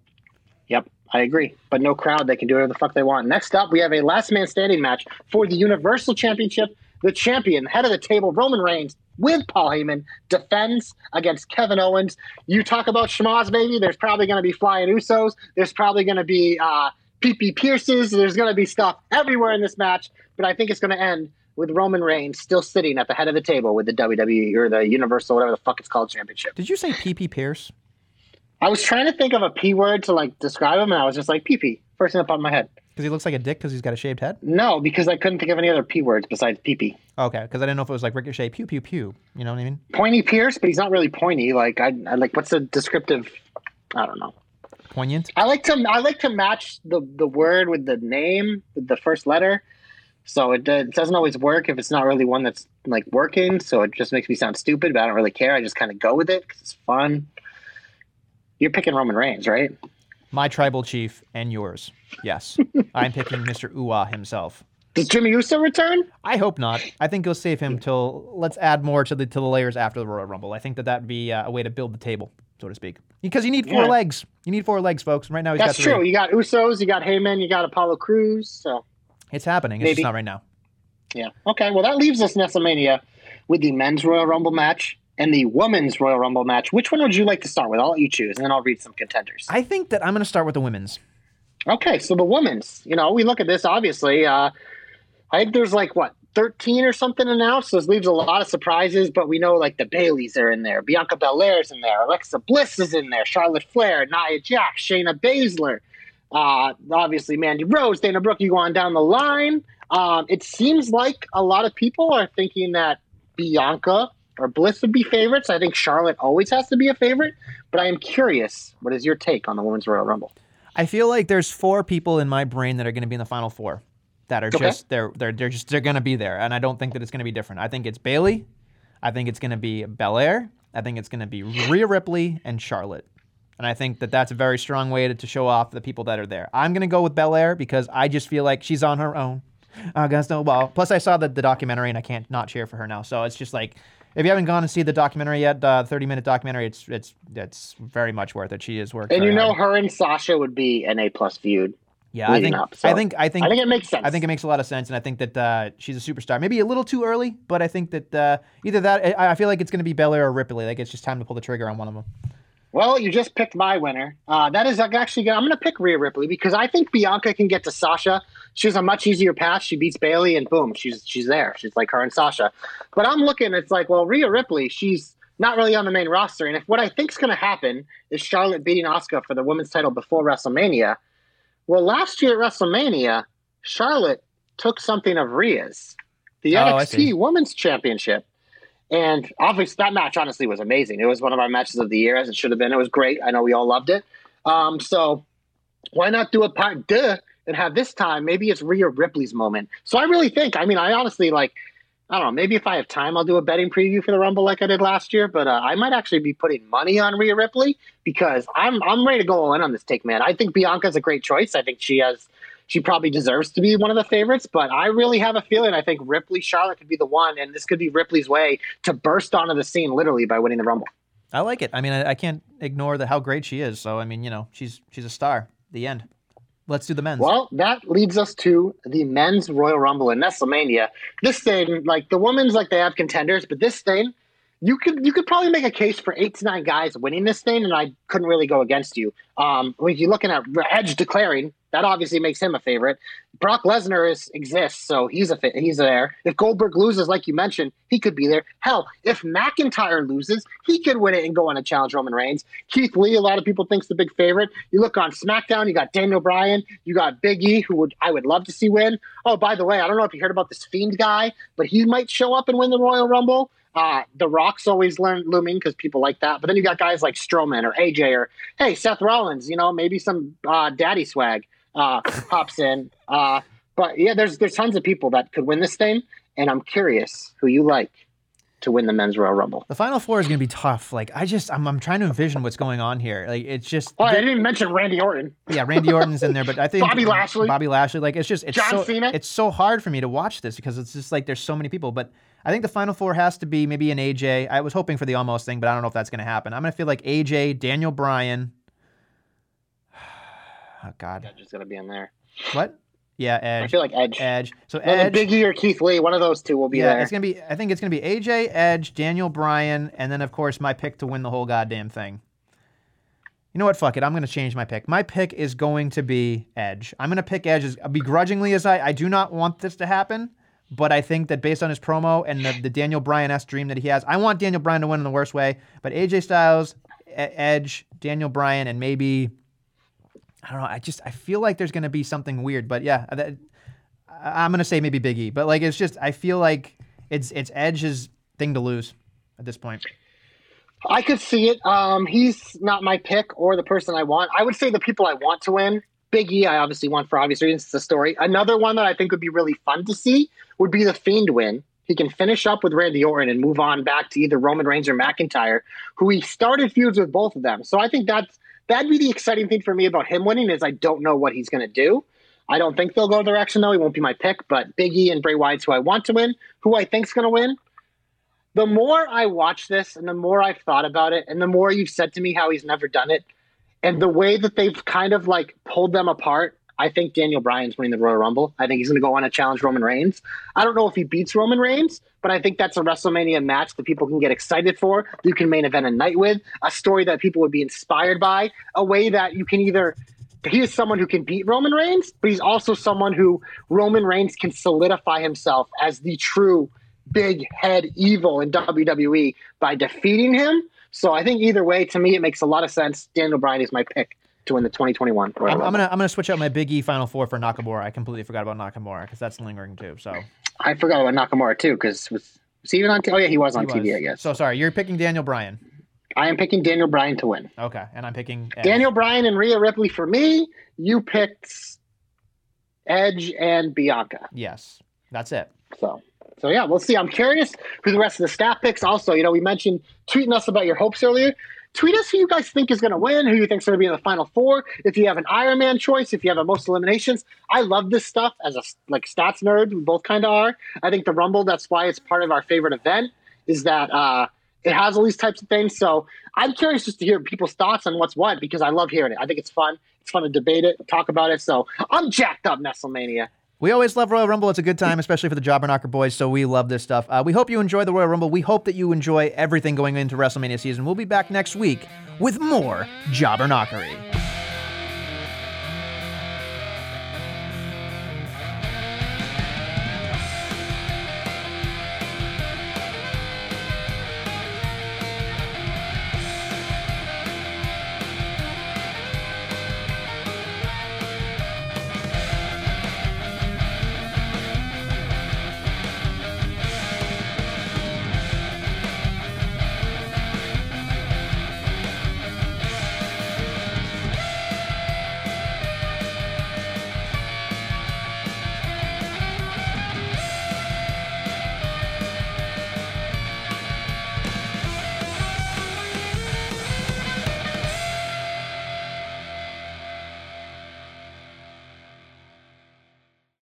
Yep, I agree. But no crowd, they can do whatever the fuck they want. Next up, we have a last man standing match for the Universal Championship. The champion, head of the table, Roman Reigns, with Paul Heyman, defends against Kevin Owens. You talk about schmoz, baby. There's probably going to be flying Usos. There's probably going to be uh, PP Pearces. There's going to be stuff everywhere in this match. But I think it's going to end with Roman Reigns still sitting at the head of the table with the WWE or the Universal, whatever the fuck it's called, championship. Did you say PP Pearce? I was trying to think of a P word to like describe him, and I was just like PP. First thing up on my head. Because he looks like a dick because he's got a shaved head. No, because I couldn't think of any other P words besides PP. Okay, because I didn't know if it was like Ricochet, pew pew pew. You know what I mean? Pointy Pearce, but he's not really pointy. Like I, I like what's the descriptive? I don't know. Poignant. I like to I like to match the the word with the name, with the first letter. So it, it doesn't always work if it's not really one that's like working. So it just makes me sound stupid, but I don't really care. I just kind of go with it because it's fun. You're picking Roman Reigns, right? My tribal chief and yours. Yes, I'm picking Mr. Uwa himself. Does Jimmy Uso return? I hope not. I think he'll save him till let's add more to the to the layers after the Royal Rumble. I think that that'd be uh, a way to build the table, so to speak. Because you need four Yeah. legs. You need four legs, folks. Right now he's That's got three. true. You got Usos, you got Heyman, you got Apollo Crews. So It's happening. It's Maybe. just not right now. Yeah. Okay. Well, that leaves us Nestlemania with the men's Royal Rumble match and the women's Royal Rumble match. Which one would you like to start with? I'll let you choose, and then I'll read some contenders. I think that I'm going to start with the women's. Okay. So the women's. You know, we look at this obviously. Uh, I think there's like what 13 or something announced. So this leaves a lot of surprises, but we know like the Bayleys are in there, Bianca Belair's in there, Alexa Bliss is in there, Charlotte Flair, Nia Jax, Shayna Baszler. Uh, obviously, Mandy Rose, Dana Brooke, you go on down the line. Um, it seems like a lot of people are thinking that Bianca or Bliss would be favorites. I think Charlotte always has to be a favorite, but I am curious. What is your take on the Women's Royal Rumble? I feel like there's four people in my brain that are going to be in the final four that are Okay. just they're they're they're just they're going to be there, and I don't think that it's going to be different. I think it's Bayley, I think it's going to be Belair, I think it's going to be Rhea Ripley and Charlotte, and I think that that's a very strong way to, to show off the people that are there. I'm going to go with Belair because I just feel like she's on her own. Against no ball. Plus, I saw the, the documentary and I can't not cheer for her now. So it's just like, if you haven't gone and see the documentary yet, the 30 minute documentary, it's it's it's very much worth it. She is worked. And you know, hard. her and Sasha would be an A plus feud. Yeah, I think up, so I think I think I think it makes sense. I think it makes a lot of sense, and I think that uh, she's a superstar. Maybe a little too early, but I think that uh, either that I, I feel like it's going to be Belair or Ripley. Like it's just time to pull the trigger on one of them. Well, you just picked my winner. Uh, that is actually good. I'm going to pick Rhea Ripley because I think Bianca can get to Sasha. She has a much easier path. She beats Bayley, and boom, she's she's there. She's like her and Sasha. But I'm looking. It's like, well, Rhea Ripley, she's not really on the main roster. And if what I think is going to happen is Charlotte beating Asuka for the women's title before WrestleMania. Well, last year at WrestleMania, Charlotte took something of Rhea's, the Oh, NXT Women's Championship. And obviously, that match honestly was amazing. It was one of our matches of the year, as it should have been. It was great. I know we all loved it. Um, so why not do a part deux and have this time? Maybe it's Rhea Ripley's moment. So I really think. I mean, I honestly like. I don't know. Maybe if I have time, I'll do a betting preview for the Rumble like I did last year. But uh, I might actually be putting money on Rhea Ripley because I'm I'm ready to go all in on this take, man. I think Bianca's a great choice. I think she has she probably deserves to be one of the favorites, but I really have a feeling I think Ripley Charlotte could be the one, and this could be Ripley's way to burst onto the scene literally by winning the Rumble. I like it. I mean, I, I can't ignore that how great she is. So I mean, you know, she's she's a star. The end. Let's do the men's. Well, that leads us to the men's Royal Rumble in Nestlemania. This thing, like the women's, like they have contenders, but this thing, you could you could probably make a case for eight to nine guys winning this thing, and I couldn't really go against you. Um, when you're looking at Edge declaring That obviously makes him a favorite. Brock Lesnar is exists, so he's a he's there. If Goldberg loses, like you mentioned, he could be there. Hell, if McIntyre loses, he could win it and go on and challenge Roman Reigns. Keith Lee, a lot of people thinks the big favorite. You look on SmackDown, you got Daniel Bryan, you got Big E, who would I would love to see win. Oh, by the way, I don't know if you heard about this Fiend guy, but he might show up and win the Royal Rumble. Uh, the Rock's always looming because people like that. But then you got guys like Strowman or AJ or hey Seth Rollins. You know maybe some uh, daddy swag uh, pops in. Uh, but yeah, there's there's tons of people that could win this thing, and I'm curious who you like to win the men's Royal Rumble. The final four is going to be tough. Like I just, I'm, I'm trying to envision what's going on here. Like it's just, Oh, I didn't even mention Randy Orton. yeah, Randy Orton's in there, but I think Bobby Lashley. Bobby Lashley, like it's just, it's John so, Cena. it's so hard for me to watch this because it's just like there's so many people. But I think the final four has to be maybe an AJ. I was hoping for the almost thing, but I don't know if that's going to happen. I'm going to feel like AJ, Daniel Bryan. Oh God, Edge is gonna be in there. what? Yeah, Edge. I feel like Edge. Edge. So Edge. Big E or Keith Lee, one of those two will be yeah, there. it's gonna be. I think it's gonna be AJ, Edge, Daniel Bryan, and then of course my pick to win the whole goddamn thing. You know what? Fuck it. I'm gonna change my pick. My pick is going to be Edge. I'm gonna pick Edge as begrudgingly as I. I do not want this to happen, but I think that based on his promo and the, the Daniel Bryan s dream that he has, I want Daniel Bryan to win in the worst way. But AJ Styles, Edge, Daniel Bryan, and maybe I don't know. I just I feel like there's gonna be something weird. But yeah, that, I'm gonna say maybe Big E, but like it's just I feel like it's it's Edge's thing to lose at this point. I could see it. Um, he's not my pick or the person I want. I would say the people I want to win. Big E, I obviously want for obvious reasons. It's a story. Another one that I think would be really fun to see would be the Fiend win. He can finish up with Randy Orton and move on back to either Roman Reigns or McIntyre, who he started feuds with both of them. So I think that's that'd be the exciting thing for me about him winning is I don't know what he's going to do. I don't think they'll go the direction though. He won't be my pick, but Big E and Bray Wyatt's who I want to win. Who I think's going to win the more I watch this and the more I've thought about it, and the more you've said to me how he's never done it, and the way that they've kind of like pulled them apart, I think Daniel Bryan's winning the Royal Rumble. I think he's going to go on and challenge Roman Reigns. I don't know if he beats Roman Reigns, but I think that's a WrestleMania match that people can get excited for. You can main event a night with a story that people would be inspired by, a way that you can either. He is someone who can beat Roman Reigns, but he's also someone who Roman Reigns can solidify himself as the true big head evil in WWE by defeating him. So I think either way, to me, it makes a lot of sense. Daniel Bryan is my pick to win the 2021 Royal I'm, I'm gonna I'm gonna switch out my Big E Final Four for Nakamura. I completely forgot about Nakamura because that's lingering too. So I forgot about Nakamura too because was, was he even on? T- oh yeah, he was on he TV. was. I guess. So sorry, you're picking Daniel Bryan. I am picking Daniel Bryan to win. Okay, and I'm picking Edge. Daniel Bryan and Rhea Ripley for me. You picked Edge and Bianca. Yes, that's it. So, so yeah, we'll see. I'm curious who the rest of the staff picks. Also, you know, we mentioned tweeting us about your hopes earlier. Tweet us who you guys think is going to win, who you think is going to be in the final four. If you have an Iron Man choice, if you have a most eliminations, I love this stuff as a like stats nerd. We both kind of are. I think the Rumble. That's why it's part of our favorite event. Is that uh, it has all these types of things. So I'm curious just to hear people's thoughts on what's what because I love hearing it. I think it's fun. It's fun to debate it, talk about it. So I'm jacked up, Nestlemania. We always love Royal Rumble. It's a good time, especially for the Jobber Knocker boys. So we love this stuff. Uh, we hope you enjoy the Royal Rumble. We hope that you enjoy everything going into WrestleMania season. We'll be back next week with more Jobber Knockery.